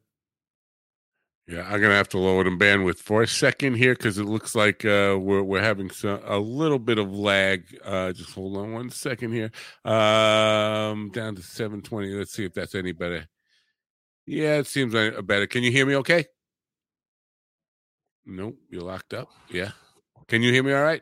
Yeah, I'm gonna have to lower the bandwidth for a second here because it looks like uh, we're we're having some, a little bit of lag. Uh, just hold on one second here. Um, down to 720. Let's see if that's any better. Yeah, it seems like better. Can you hear me? Okay. Nope, you're locked up. Yeah. Can you hear me? All right.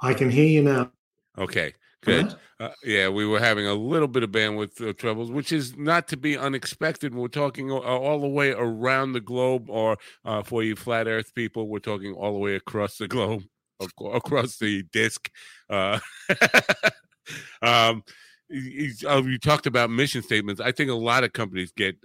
I can hear you now. Okay. Good. Uh, yeah, we were having a little bit of bandwidth uh, troubles, which is not to be unexpected. We're talking uh, all the way around the globe, or uh, for you flat Earth people, we're talking all the way across the globe, across the disc. Uh, um, you, uh, you, talked about mission statements. I think a lot of companies get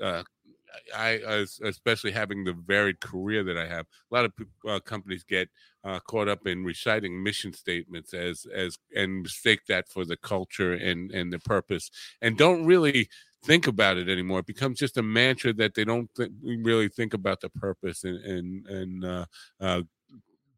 I, especially having the varied career that I have, a lot of uh, companies get uh, caught up in reciting mission statements as as and mistake that for the culture and and the purpose, and don't really think about it anymore. It becomes just a mantra that they don't th- really think about the purpose and and and uh, uh,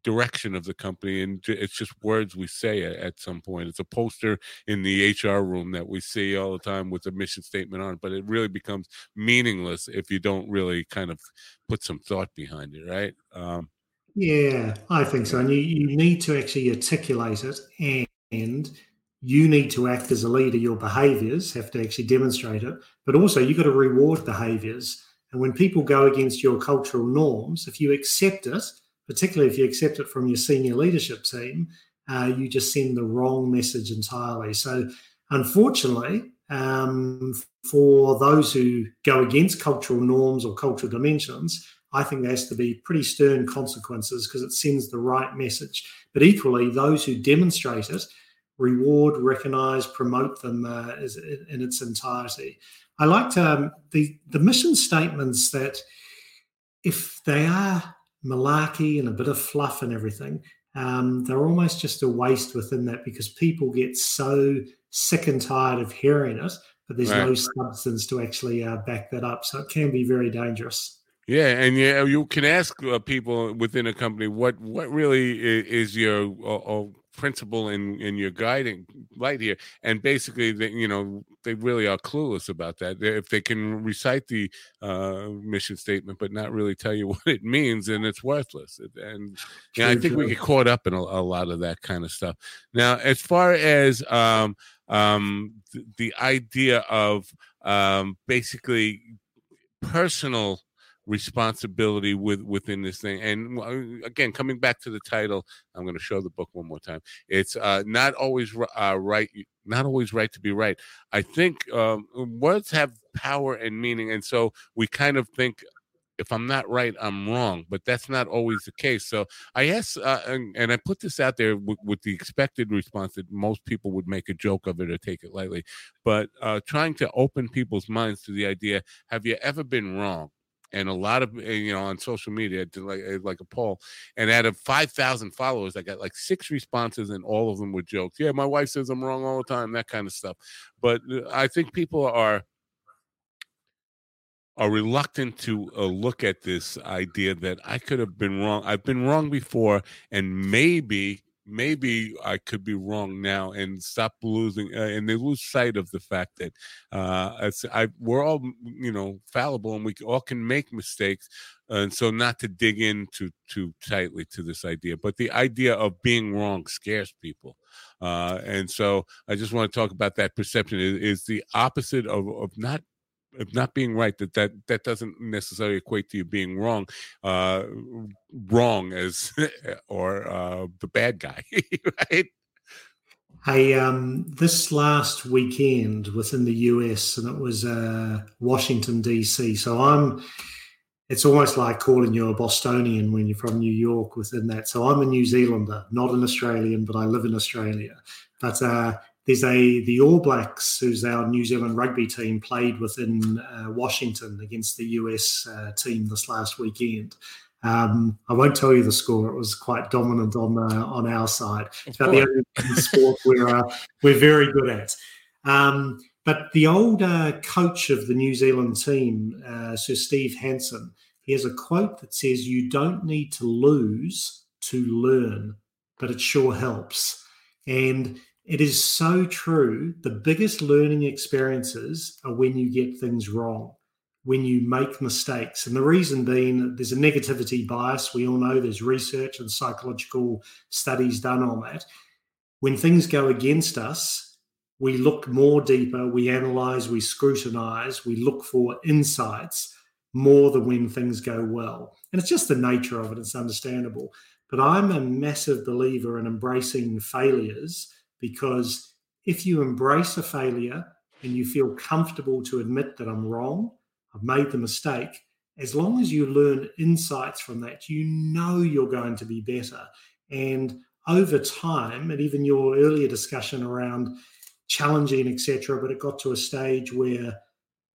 direction of the company and it's just words we say at, some point. It's a poster in the hr room that we see all the time with a mission statement on it but it really becomes meaningless if you don't really kind of put some thought behind it right? Um, yeah i think so and you, you need to actually articulate it and, and you need to act as a leader. Your behaviors have to actually demonstrate it but also you've got to reward behaviors and when people go against your cultural norms if you accept it particularly if you accept it from your senior leadership team, uh, you just send the wrong message entirely. So, unfortunately, um, for those who go against cultural norms or cultural dimensions, I think there has to be pretty stern consequences because it sends the right message. But equally, those who demonstrate it, reward, recognize, promote them uh, in its entirety. I liked um, the the mission statements that if they are malarkey and a bit of fluff and everything, um, they're almost just a waste within that because people get so sick and tired of hearing it, but there's right. no substance to actually uh, back that up. So it can be very dangerous. Yeah, and yeah, you can ask uh, people within a company what what really is, your uh, uh principle in in your guiding light here and basically they you know they really are clueless about that. If they can recite the uh, mission statement but not really tell you what it means then it's worthless. And you know, i think we get caught up in a, a, lot of that kind of stuff. Now as far as um um the, the idea of um basically personal responsibility with within this thing and uh, again coming back to the title i'm going to show the book one more time it's uh, not always uh, right not always right to be right i think um, words have power and meaning and so we kind of think if I'm not right, I'm wrong. But that's not always the case. So I ask, uh, and, and, I put this out there with, with, the expected response that most people would make a joke of it or take it lightly, but uh, trying to open people's minds to the idea: Have you ever been wrong? And a lot of you know on social media like like a poll and out of 5000 followers i got like six responses and all of them were jokes. Yeah my wife says i'm wrong all the time that kind of stuff. But uh, i think people are are reluctant to uh, look at this idea that i could have been wrong i've been wrong before and maybe maybe I could be wrong now and stop losing, uh, and they lose sight of the fact that uh, I, we're all, you know, fallible and we all can make mistakes. And so, not to dig in too too tightly to this idea, but the idea of being wrong scares people. Uh, and so, I just want to talk about that perception is, the opposite of, of not not being right that that that doesn't necessarily equate to you being wrong uh wrong as or uh the bad guy right Hey, um, this last weekend within the US, and it was uh, Washington DC. So I'm, it's almost like calling you a Bostonian when you're from New York within that. So I'm a New Zealander, not an Australian, but I live in Australia. But uh, there's a the All Blacks, who's our New Zealand rugby team, played within uh, Washington against the US uh, team this last weekend. Um, I won't tell you the score; it was quite dominant on uh, on our side. It's about the only sport we're uh, we're very good at. Um, but the old coach of the New Zealand team, uh, Sir Steve Hansen, he has a quote that says, "You don't need to lose to learn, but it sure helps." And it is so true. The biggest learning experiences are when you get things wrong, when you make mistakes. And the reason being, there's a negativity bias. We all know there's research and psychological studies done on that. When things go against us, we look more deeper, we analyze, we scrutinize, we look for insights more than when things go well. And it's just the nature of it, it's understandable. But I'm a massive believer in embracing failures because if you embrace a failure and you feel comfortable to admit that I'm wrong, I've made the mistake, as long as you learn insights from that, you know you're going to be better. And over time, and even your earlier discussion around challenging, etc., but it got to a stage where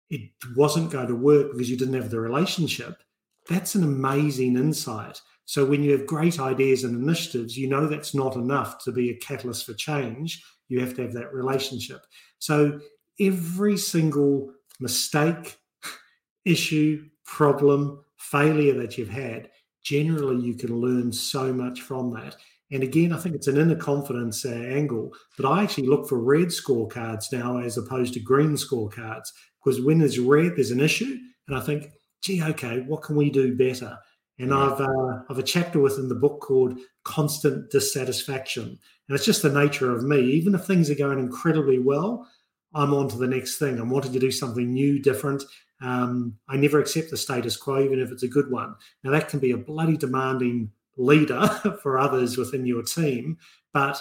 it wasn't going to work because you didn't have the relationship. That's an amazing insight. So when you have great ideas and initiatives, you know that's not enough to be a catalyst for change. You have to have that relationship. So every single mistake, issue, problem, failure that you've had, generally you can learn so much from that. And again, I think it's an inner confidence uh, angle, but I actually look for red scorecards now as opposed to green scorecards because when there's red, there's an issue. And I think, gee, okay, what can we do better? And I've uh, I've a chapter within the book called constant dissatisfaction, and it's just the nature of me. Even if things are going incredibly well, I'm on to the next thing. I'm wanting to do something new, different. Um, I never accept the status quo, even if it's a good one. Now that can be a bloody demanding leader for others within your team, but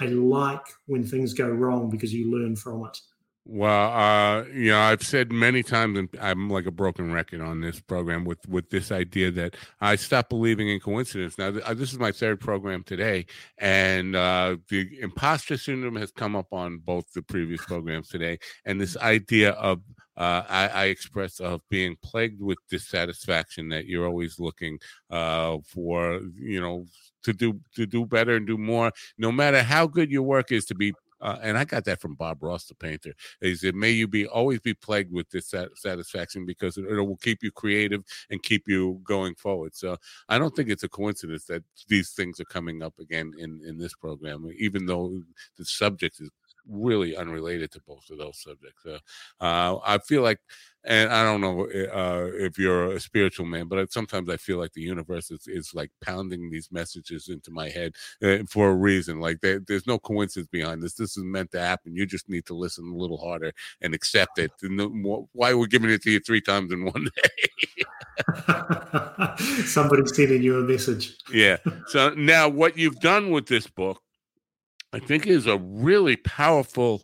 I like when things go wrong because you learn from it. Well, uh, you know, I've said many times, and I'm like a broken record on this program with with this idea that I stopped believing in coincidence. Now, th- uh, this is my third program today, and uh, the imposter syndrome has come up on both the previous programs today, and this idea of uh, I, I express of being plagued with dissatisfaction that you're always looking uh, for, you know, to do to do better and do more, no matter how good your work is, to be uh, and I got that from Bob Ross, the painter. He said, "May you be always be plagued with this satisfaction because it, it, will keep you creative and keep you going forward." So I don't think it's a coincidence that these things are coming up again in in this program, even though the subject is really unrelated to both of those subjects. Uh, uh, I feel like, and I don't know uh, if you're a spiritual man, but sometimes I feel like the universe is, is like pounding these messages into my head uh, for a reason. Like there, there's no coincidence behind this. This is meant to happen. You just need to listen a little harder and accept it. And why we're giving it to you three times in one day. Somebody's sending you a message. yeah. So now, what you've done with this book I think is a really powerful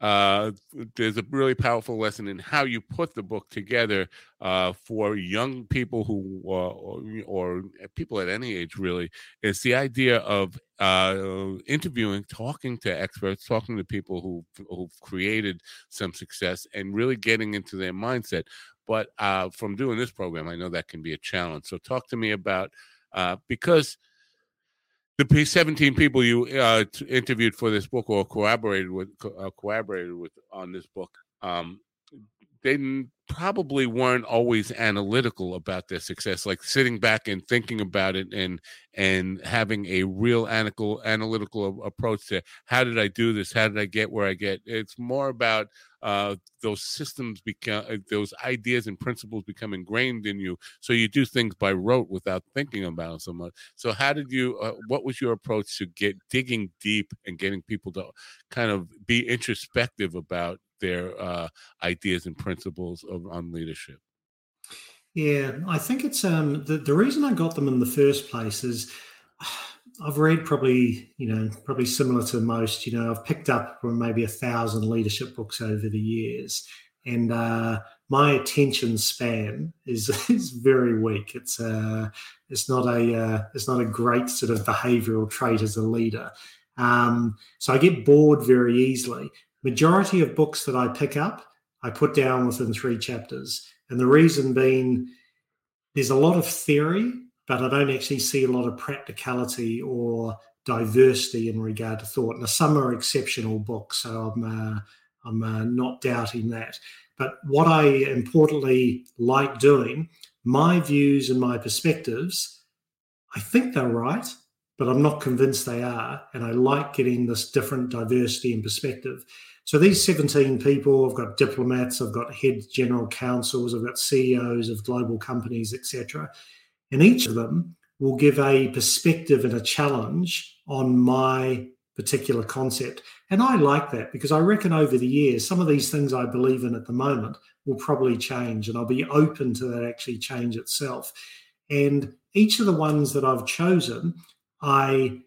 uh, there's a really powerful lesson in how you put the book together uh, for young people who uh, or, or, people at any age really it's the idea of uh, interviewing talking to experts talking to people who who've created some success and really getting into their mindset. But uh, from doing this program i know that can be a challenge. So talk to me about uh, because the 17 people you uh, interviewed for this book or collaborated with uh, collaborated with on this book um, they probably weren't always analytical about their success like sitting back and thinking about it and and having a real analytical analytical approach to how did i do this? How did i get where i get? It's more about uh, those systems become uh, those ideas and principles become ingrained in you so you do things by rote without thinking about so much. So how did you uh, what was your approach to get digging deep and getting people to kind of be introspective about their uh, ideas and principles of on leadership yeah i think it's um the, the reason i got them in the first place is I've read probably, you know, probably similar to most. You know, I've picked up from maybe a thousand leadership books over the years, and uh, my attention span is is very weak. It's uh, it's not a uh, it's not a great sort of behavioural trait as a leader. Um, so I get bored very easily. Majority of books that I pick up, I put down within three chapters, and the reason being, there's a lot of theory but I don't actually see a lot of practicality or diversity in regard to thought. Now, some are exceptional books, so I'm uh, I'm uh, not doubting that. But what I importantly like doing, my views and my perspectives, I think they're right, but I'm not convinced they are. And I like getting this different diversity and perspective. So these 17 people, I've got diplomats, I've got head general counsels, I've got CEOs of global companies, etc. And each of them will give a perspective and a challenge on my particular concept. And I like that because I reckon over the years, some of these things I believe in at the moment will probably change, and I'll be open to that actually change itself. And each of the ones that I've chosen, I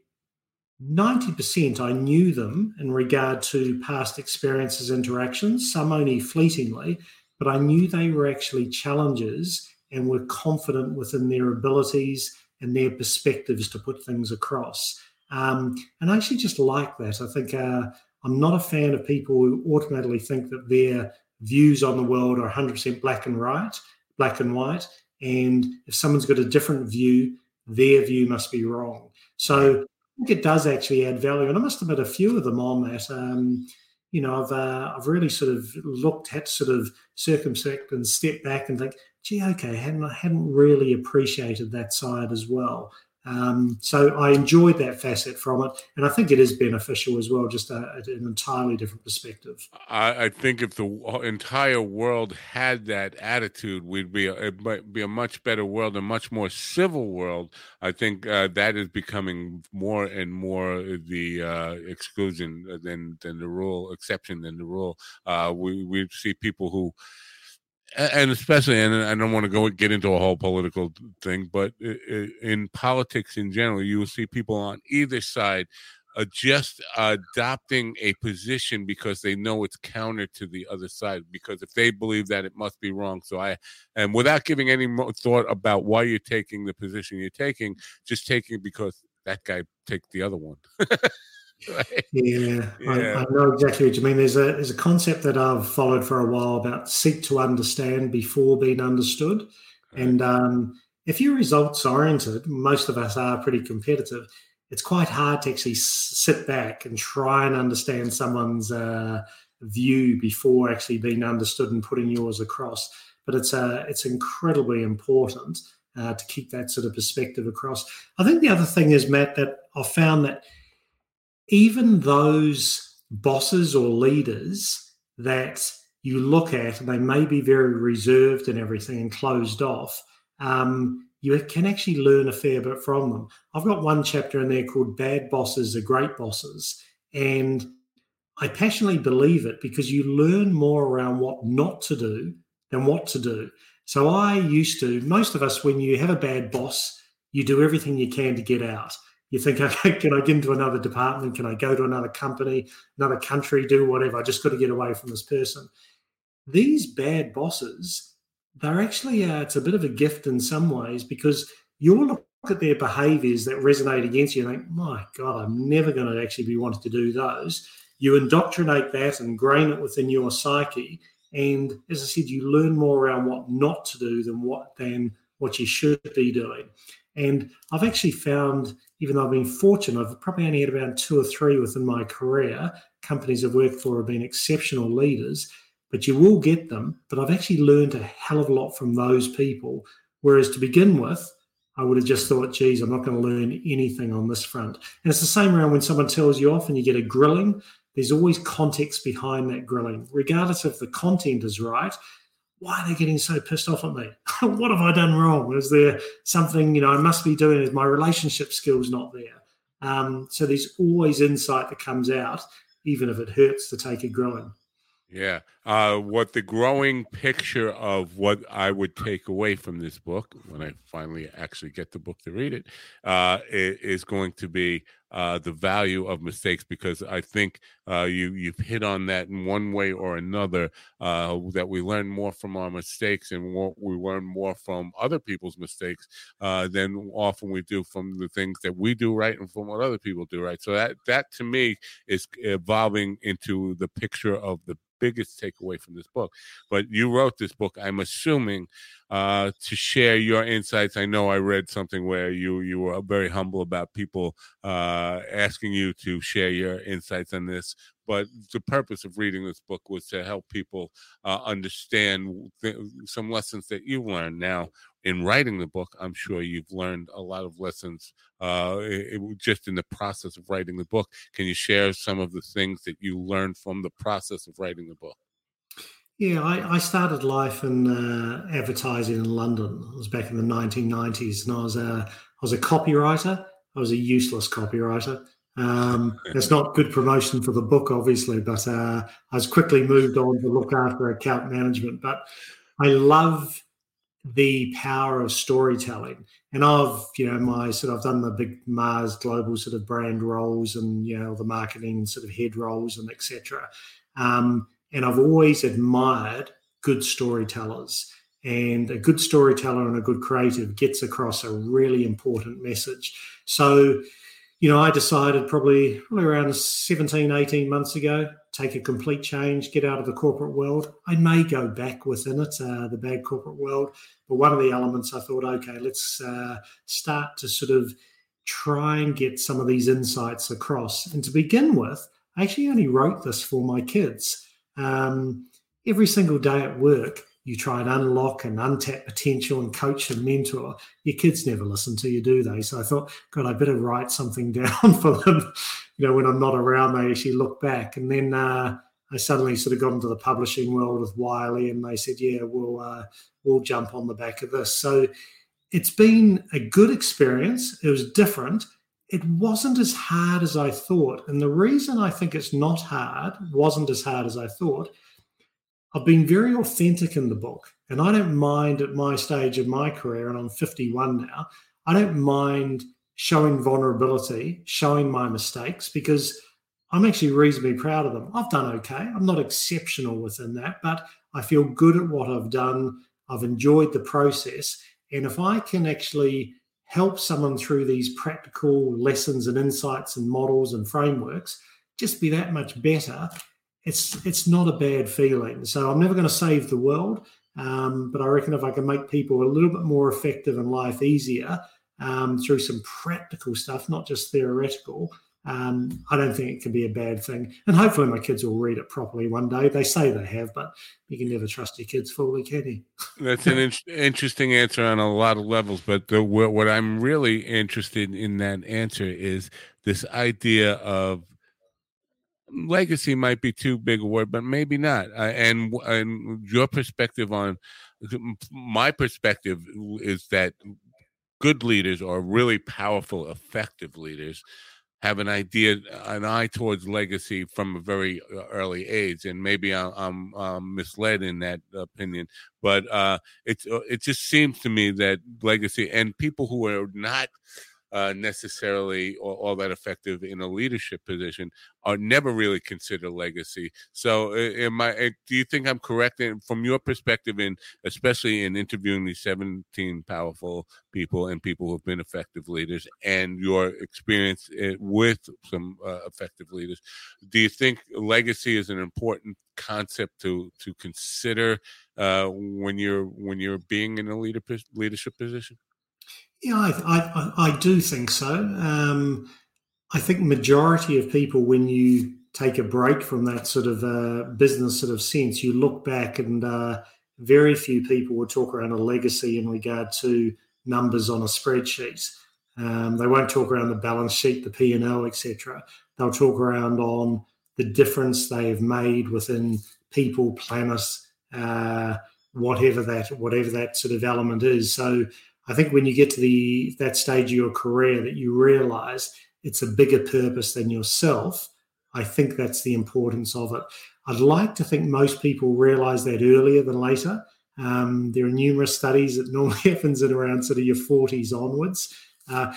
90% I knew them in regard to past experiences, interactions, some only fleetingly, but I knew they were actually challenges and were confident within their abilities and their perspectives to put things across. Um, and I actually just like that. I think uh, I'm not a fan of people who automatically think that their views on the world are 100% black and white, black and white. And if someone's got a different view, their view must be wrong. So I think it does actually add value. And I must admit, a few of them on that. Um, you know, I've uh, I've really sort of looked at sort of circumspect and step back and think, gee, okay, I hadn't I hadn't really appreciated that side as well. Um, so I enjoyed that facet from it, and I think it is beneficial as well, just a, an entirely different perspective. I, I, think if the entire world had that attitude, we'd be a, it might be a much better world, a much more civil world. I think uh, that is becoming more and more the uh, exclusion than than the rule, exception than the rule. Uh, we we see people who and especially, and I don't want to go get into a whole political thing, but in politics in general, you will see people on either side uh, just adopting a position because they know it's counter to the other side. Because if they believe that, it must be wrong. So I, and without giving any more thought about why you're taking the position you're taking, just taking because that guy take the other one. Yeah, yeah. I, I, know exactly what you mean. There's a there's a concept that I've followed for a while about seek to understand before being understood, and um, if you're results oriented, most of us are pretty competitive. It's quite hard to actually sit back and try and understand someone's uh, view before actually being understood and putting yours across. But it's uh, it's incredibly important uh, to keep that sort of perspective across. I think the other thing is Matt that I've found that even those bosses or leaders that you look at and they may be very reserved and everything and closed off, um, you can actually learn a fair bit from them. I've got one chapter in there called Bad Bosses Are Great Bosses. And I passionately believe it because you learn more around what not to do than what to do. So I used to, most of us, when you have a bad boss, you do everything you can to get out You think, okay, can I get into another department? Can I go to another company, another country, do whatever? I just got to get away from this person. These bad bosses, they're actually, uh, it's a bit of a gift in some ways because you'll look at their behaviors that resonate against you and think, my God, I'm never going to actually be wanting to do those. You indoctrinate that and grain it within your psyche. And as I said, you learn more around what not to do than what than what you should be doing. And I've actually found, even though I've been fortunate, I've probably only had about two or three within my career. Companies I've worked for have been exceptional leaders, but you will get them. But I've actually learned a hell of a lot from those people. Whereas to begin with, I would have just thought, geez, I'm not going to learn anything on this front. And it's the same around when someone tells you off and you get a grilling. There's always context behind that grilling, regardless if the content is right why are they getting so pissed off at me? what have I done wrong? Is there something you know I must be doing? Is my relationship skills not there? Um, so there's always insight that comes out, even if it hurts to take a growing. Yeah. Uh, what the growing picture of what I would take away from this book when I finally actually get the book to read it uh, is going to be uh, the value of mistakes because I think uh, you you've hit on that in one way or another uh, that we learn more from our mistakes and we learn more from other people's mistakes uh, than often we do from the things that we do right and from what other people do right. So that that to me is evolving into the picture of the biggest takeaway from this book. But you wrote this book, I'm assuming, uh, to share your insights. I know I read something where you you were very humble about people uh, asking you to share your insights on this. But the purpose of reading this book was to help people uh, understand th- some lessons that you learned. Now, in writing the book, I'm sure you've learned a lot of lessons uh, it, just in the process of writing the book. Can you share some of the things that you learned from the process of writing the book? Yeah, I, I started life in uh, advertising in London. It was back in the 1990s, and I was a I was a copywriter. I was a useless copywriter. Um, it's not good promotion for the book, obviously, but uh, I was quickly moved on to look after account management. But I love the power of storytelling. And I've, you know, my sort of I've done the big Mars global sort of brand roles and you know the marketing sort of head roles and etc. Um, and I've always admired good storytellers. And a good storyteller and a good creative gets across a really important message. So, you know, I decided probably, probably around 17, 18 months ago, take a complete change, get out of the corporate world. I may go back within it, uh, the bad corporate world. But one of the elements I thought, okay, let's uh, start to sort of try and get some of these insights across. And to begin with, I actually only wrote this for my kids. Um, every single day at work, you try and unlock and untap potential and coach and mentor. Your kids never listen to you, do they? So I thought, God, I better write something down for them. You know, when I'm not around, they actually look back. And then uh, I suddenly sort of got into the publishing world with Wiley, and they said, "Yeah, we'll uh, we'll jump on the back of this." So it's been a good experience. It was different. It wasn't as hard as I thought, and the reason I think it's not hard wasn't as hard as I thought I've been very authentic in the book, and I don't mind at my stage of my career, and I'm 51 now, I don't mind showing vulnerability, showing my mistakes, because I'm actually reasonably proud of them. I've done okay. I'm not exceptional within that, but I feel good at what I've done. I've enjoyed the process. And if I can actually help someone through these practical lessons and insights and models and frameworks, just be that much better it's it's not a bad feeling. So I'm never going to save the world, um, but I reckon if I can make people a little bit more effective and life easier um, through some practical stuff, not just theoretical, um, I don't think it can be a bad thing. And hopefully, my kids will read it properly one day. They say they have, but you can never trust your kids fully, can you? That's an in- interesting answer on a lot of levels. But the, what I'm really interested in that answer is this idea of legacy might be too big a word, but maybe not. Uh, and and your perspective on my perspective is that good leaders are really powerful, effective leaders have an idea, an eye towards legacy from a very uh, early age, and maybe I'm, I'm, I'm misled in that opinion, but uh, it uh, it just seems to me that legacy and people who are not uh, necessarily all, all, that effective in a leadership position are never really considered legacy. So, am I? Do you think I'm correct in, from your perspective, in especially in interviewing these 17 powerful people and people who've been effective leaders, and your experience eh, with some uh, effective leaders? Do you think legacy is an important concept to to consider uh, when you're when you're being in a leader leadership position? Yeah, I, I, I do think so. Um, I think majority of people, when you take a break from that sort of uh, business sort of sense, you look back and uh, very few people will talk around a legacy in regard to numbers on a spreadsheet. Um, they won't talk around the balance sheet, the P and L, etc. They'll talk around on the difference they have made within people, planet, uh, whatever that whatever that sort of element is. So I think when you get to the that stage of your career that you realize it's a bigger purpose than yourself, I think that's the importance of it. I'd like to think most people realize that earlier than later. Um, there are numerous studies that normally happens at around sort of your 40s onwards. Uh,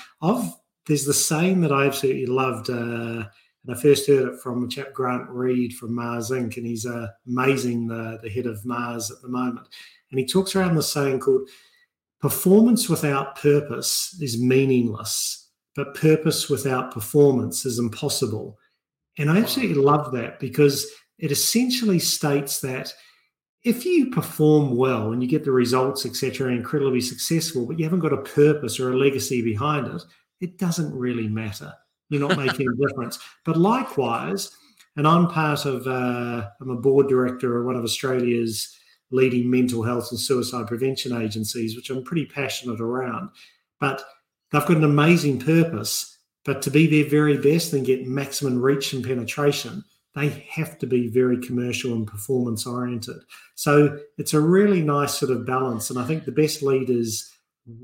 there's the saying that I absolutely loved, uh, and I first heard it from a chap Grant Reid from Mars Inc., and he's uh, amazing, the, the head of Mars at the moment. And he talks around the saying called Performance without purpose is meaningless, but purpose without performance is impossible. And I absolutely love that because it essentially states that if you perform well and you get the results, etc., incredibly successful, but you haven't got a purpose or a legacy behind it, it doesn't really matter. You're not making a difference. But likewise, and I'm part of, uh, I'm a board director of one of Australia's leading mental health and suicide prevention agencies, which I'm pretty passionate around. But they've got an amazing purpose. But to be their very best and get maximum reach and penetration, they have to be very commercial and performance oriented. So it's a really nice sort of balance. And I think the best leaders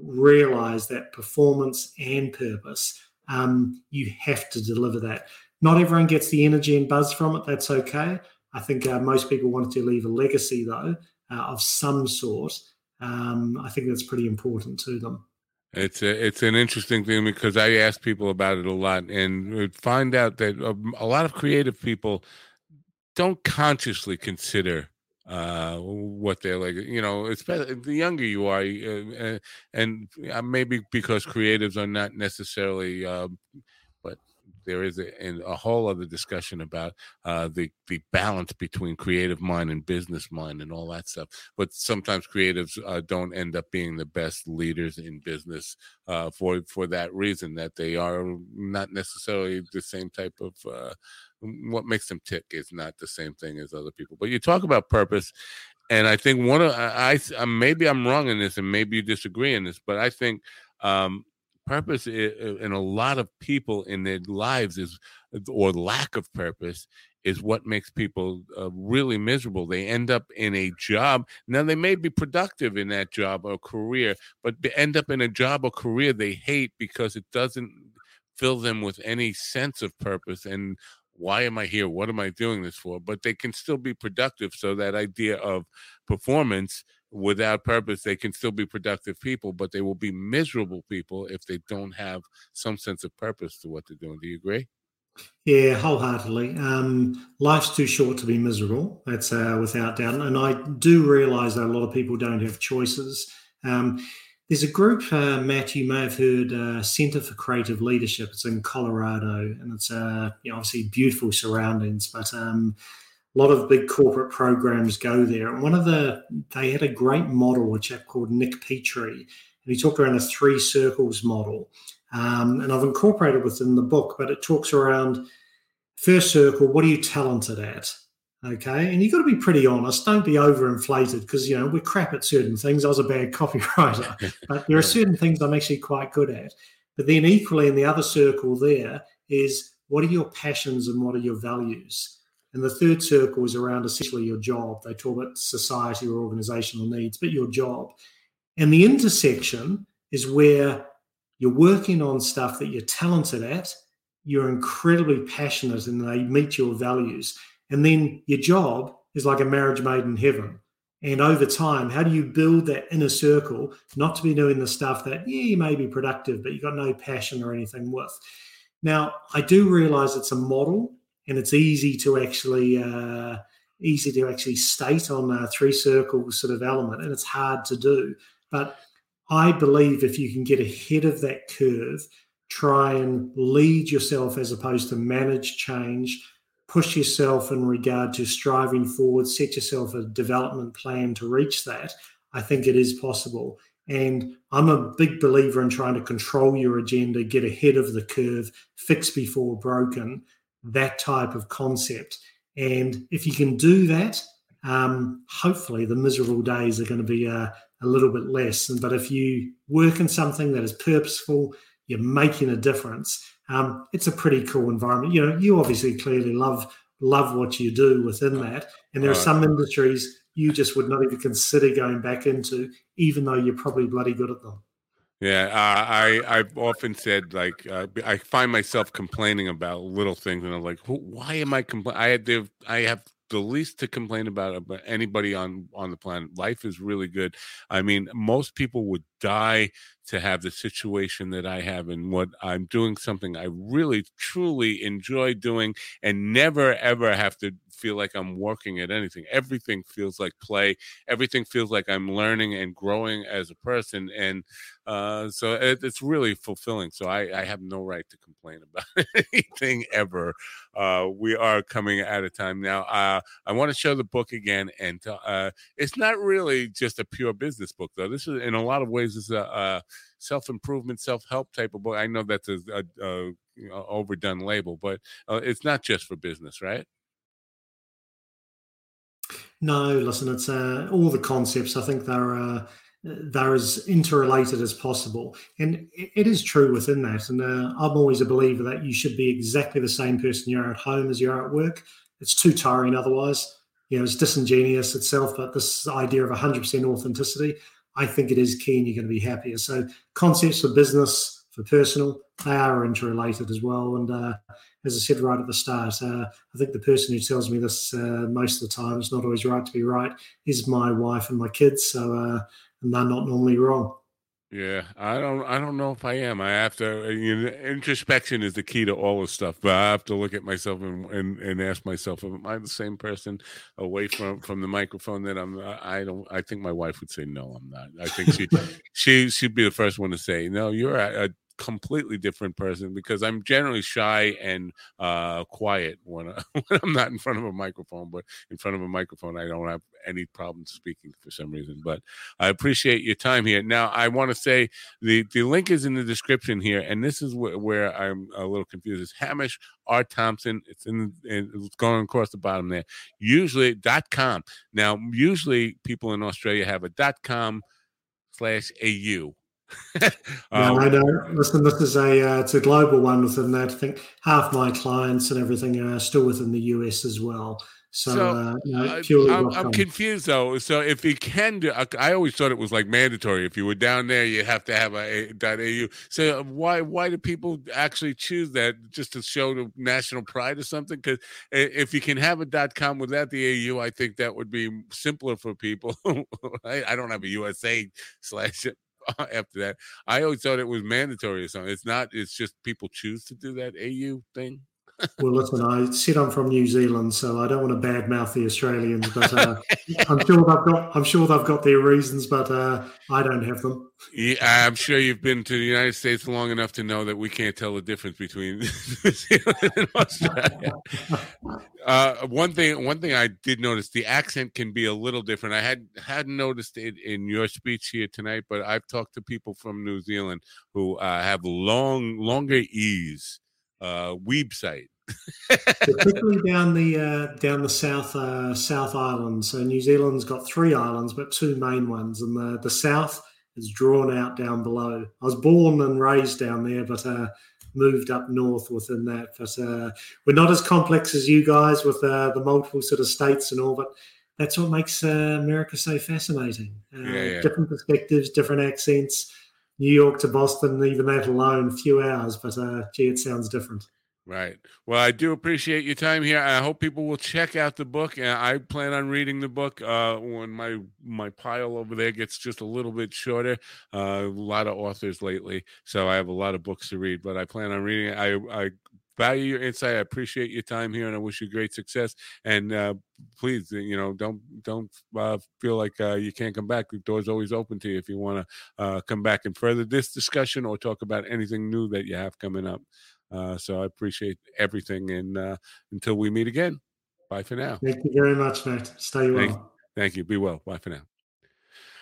realize that performance and purpose, um, you have to deliver that. Not everyone gets the energy and buzz from it. That's okay. I think uh, most people want to leave a legacy, though, uh, of some sort. Um, I think that's pretty important to them. It's a, it's an interesting thing because I ask people about it a lot and find out that um, a lot of creative people don't consciously consider uh, what they're like. You know, especially the younger you are, uh, and uh, maybe because creatives are not necessarily um, there is a, a whole other discussion about uh, the the balance between creative mind and business mind and all that stuff. But sometimes creatives uh, don't end up being the best leaders in business uh, for for that reason that they are not necessarily the same type of. Uh, what makes them tick is not the same thing as other people. But you talk about purpose, and I think one of I, I maybe I'm wrong in this, and maybe you disagree in this, but I think um, purpose in a lot of people in their lives is or lack of purpose is what makes people uh, really miserable they end up in a job now they may be productive in that job or career but they end up in a job or career they hate because it doesn't fill them with any sense of purpose and why am I here? What am I doing this for? But they can still be productive. So that idea of performance without purpose, they can still be productive people, but they will be miserable people if they don't have some sense of purpose to what they're doing. Do you agree? Yeah, wholeheartedly. Um, life's too short to be miserable. That's uh, without doubt. And I do realize that a lot of people don't have choices. Um, there's a group, uh, Matt, you may have heard, uh, Center for Creative Leadership. It's in Colorado, and it's uh, you know, obviously beautiful surroundings. But um, a lot of big corporate programs go there. And one of the, they had a great model, a chap called Nick Petrie, and he talked around a three circles model. Um, and I've incorporated within the book, but it talks around first circle, what are you talented at? Okay. And you've got to be pretty honest. Don't be overinflated because, you know, we're crap at certain things. I was a bad copywriter, but there are certain things I'm actually quite good at. But then equally in the other circle there is what are your passions and what are your values? And the third circle is around essentially your job. They talk about society or organizational needs, but your job. And the intersection is where you're working on stuff that you're talented at, you're incredibly passionate, and they meet your values. And then your job is like a marriage made in heaven. And over time, how do you build that inner circle, not to be doing the stuff that, yeah, you may be productive, but you've got no passion or anything with? Now, I do realize it's a model and it's easy to actually uh, easy to actually state on a three circle sort of element, and it's hard to do. But I believe if you can get ahead of that curve, try and lead yourself as opposed to manage change, push yourself in regard to striving forward, set yourself a development plan to reach that, I think it is possible. And I'm a big believer in trying to control your agenda, get ahead of the curve, fix before broken, that type of concept. And if you can do that, um, hopefully the miserable days are going to be uh, a little bit less. But if you work in something that is purposeful, you're making a difference, um, it's a pretty cool environment. You know, you obviously clearly love love what you do within that, and there are some industries you just would not even consider going back into, even though you're probably bloody good at them. Yeah, uh, I I've often said like uh, I find myself complaining about little things, and I'm like, why am I complaining? I I have the least to complain about about anybody on on the planet. Life is really good. I mean, most people would die to have the situation that I have and what I'm doing something I really truly enjoy doing and never ever have to feel like I'm working at anything. Everything feels like play. Everything feels like I'm learning and growing as a person. And uh, so it, it's really fulfilling. So I, I, have no right to complain about anything ever. Uh, we are coming out of time now. Uh, I want to show the book again. And uh, it's not really just a pure business book, though. This is, in a lot of ways, is a, a self improvement, self help type of book. I know that's a, a, a overdone label, but uh, it's not just for business, right? No, listen, it's uh, all the concepts. I think they're uh, they're as interrelated as possible, and it is true within that. And uh, I'm always a believer that you should be exactly the same person you are at home as you are at work. It's too tiring otherwise. You know, it's disingenuous itself. But this idea of 100% authenticity, I think it is key, and you're going to be happier. So concepts for business, for personal, they are interrelated as well. And uh, as I said right at the start, uh, I think the person who tells me this uh, most of the time, it's not always right to be right, is my wife and my kids. So, uh, and they're not normally wrong. Yeah, I don't. I don't know if I am. I have to. Uh, you know, introspection is the key to all this stuff. But I have to look at myself and, and, and ask myself, am I the same person away from from the microphone that I'm? I don't. I think my wife would say no. I'm not. I think she she she'd be the first one to say no. You're a, a completely different person because I'm generally shy and uh, quiet when, I, when I'm not in front of a microphone. But in front of a microphone, I don't have any problem speaking for some reason. But I appreciate your time here. Now, I want to say the the link is in the description here, and this is wh- where I'm a little confused. It's Hamish R. Thompson. It's in it's going across the bottom there. Usually dot com. Now, usually people in Australia have a dot com slash au yeah, um, I know. Listen, this is a uh, it's a global one within that. I think half my clients and everything are still within the US as well. So, so uh, you know, I'm, I'm, confused though. So if you can do, I always thought it was like mandatory. If you were down there, you have to have a, a .au. So uh, why why do people actually choose that just to show the national pride or something? Because if you can have a .com without the AU, I think that would be simpler for people. I, I don't have a USA slash after that. I always thought it was mandatory or something. It's not. It's just people choose to do that AU thing. Well, listen, I said I'm from New Zealand, so I don't want to badmouth the Australians, but uh, I'm sure they've got I'm sure they've got their reasons, but uh, I don't have them. Yeah, I'm sure you've been to the United States long enough to know that we can't tell the difference between New Zealand and Australia. Uh, one thing, one thing I did notice, the accent can be a little different. I had hadn't noticed it in your speech here tonight, but I've talked to people from New Zealand who uh, have long, longer e's. Uh, website particularly down the uh, down the south uh, South Island. So New Zealand's got three islands, but two main ones, and the the south is drawn out down below. I was born and raised down there, but uh, moved up north within that. But uh, we're not as complex as you guys with uh, the multiple sort of states and all. But that's what makes uh, America so fascinating. Yeah, yeah. Different perspectives, different accents. New York to Boston, even that alone, a few hours. But gee, it sounds different. Right. Well, I do appreciate your time here. I hope people will check out the book. And I plan on reading the book uh, when my my pile over there gets just a little bit shorter. Uh, a lot of authors lately, so I have a lot of books to read. But I plan on reading it. I I value your insight. I appreciate your time here, and I wish you great success. And uh, please, you know, don't don't uh, feel like uh, you can't come back. The door's always open to you if you want to uh, come back and further this discussion or talk about anything new that you have coming up. Uh, so I appreciate everything. And uh, until we meet again, bye for now. Thank you very much, Matt. Stay well. Thank, thank you. Be well. Bye for now.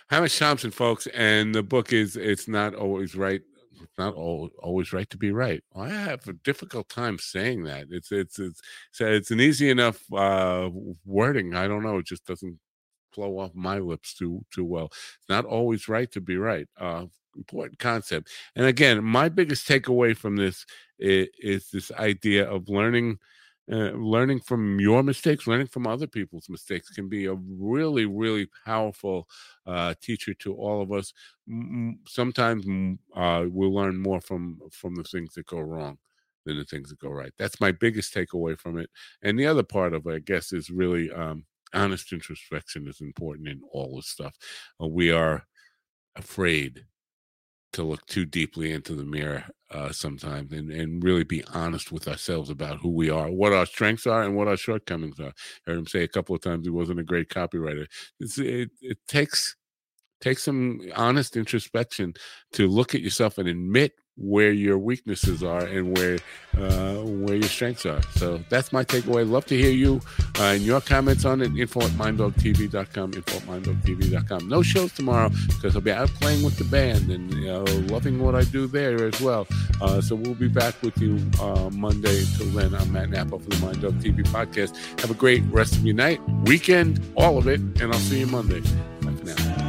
Hamish Thompson, folks, and the book is "It's Not Always Right." It's not always right to be right. Well, I have a difficult time saying that. It's it's it's it's, it's an easy enough uh, wording. I don't know. It just doesn't flow off my lips too too well. It's not always right to be right. Uh, important concept. And again, my biggest takeaway from this is, is this idea of learning. Uh, learning from your mistakes, learning from other people's mistakes can be a really, really powerful uh, teacher to all of us. M- sometimes uh, we'll learn more from from the things that go wrong than the things that go right. That's my biggest takeaway from it. And the other part of it, I guess, is really um, honest introspection is important in all this stuff. Uh, we are afraid to look too deeply into the mirror uh, sometimes and, and really be honest with ourselves about who we are, what our strengths are, and what our shortcomings are. I heard him say a couple of times he wasn't a great copywriter. It's, it, it takes takes some honest introspection to look at yourself and admit where your weaknesses are and where uh, where your strengths are. So that's my takeaway. Love to hear you uh, and your comments on it. Info at minddogtv.com. Info at minddogtv.com. No shows tomorrow because I'll be out playing with the band and you know, loving what I do there as well. Uh, so we'll be back with you uh, Monday. Until then, I'm Matt Napa for the Mind Dog TV podcast. Have a great rest of your night, weekend, all of it, and I'll see you Monday. Bye for now.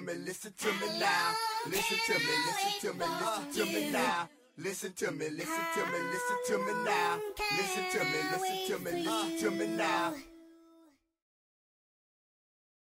Me, listen to me now. Listen to me, listen to me, listen to me now. Listen to me, listen to me, listen to me now. Listen to me, listen to me, listen to me now.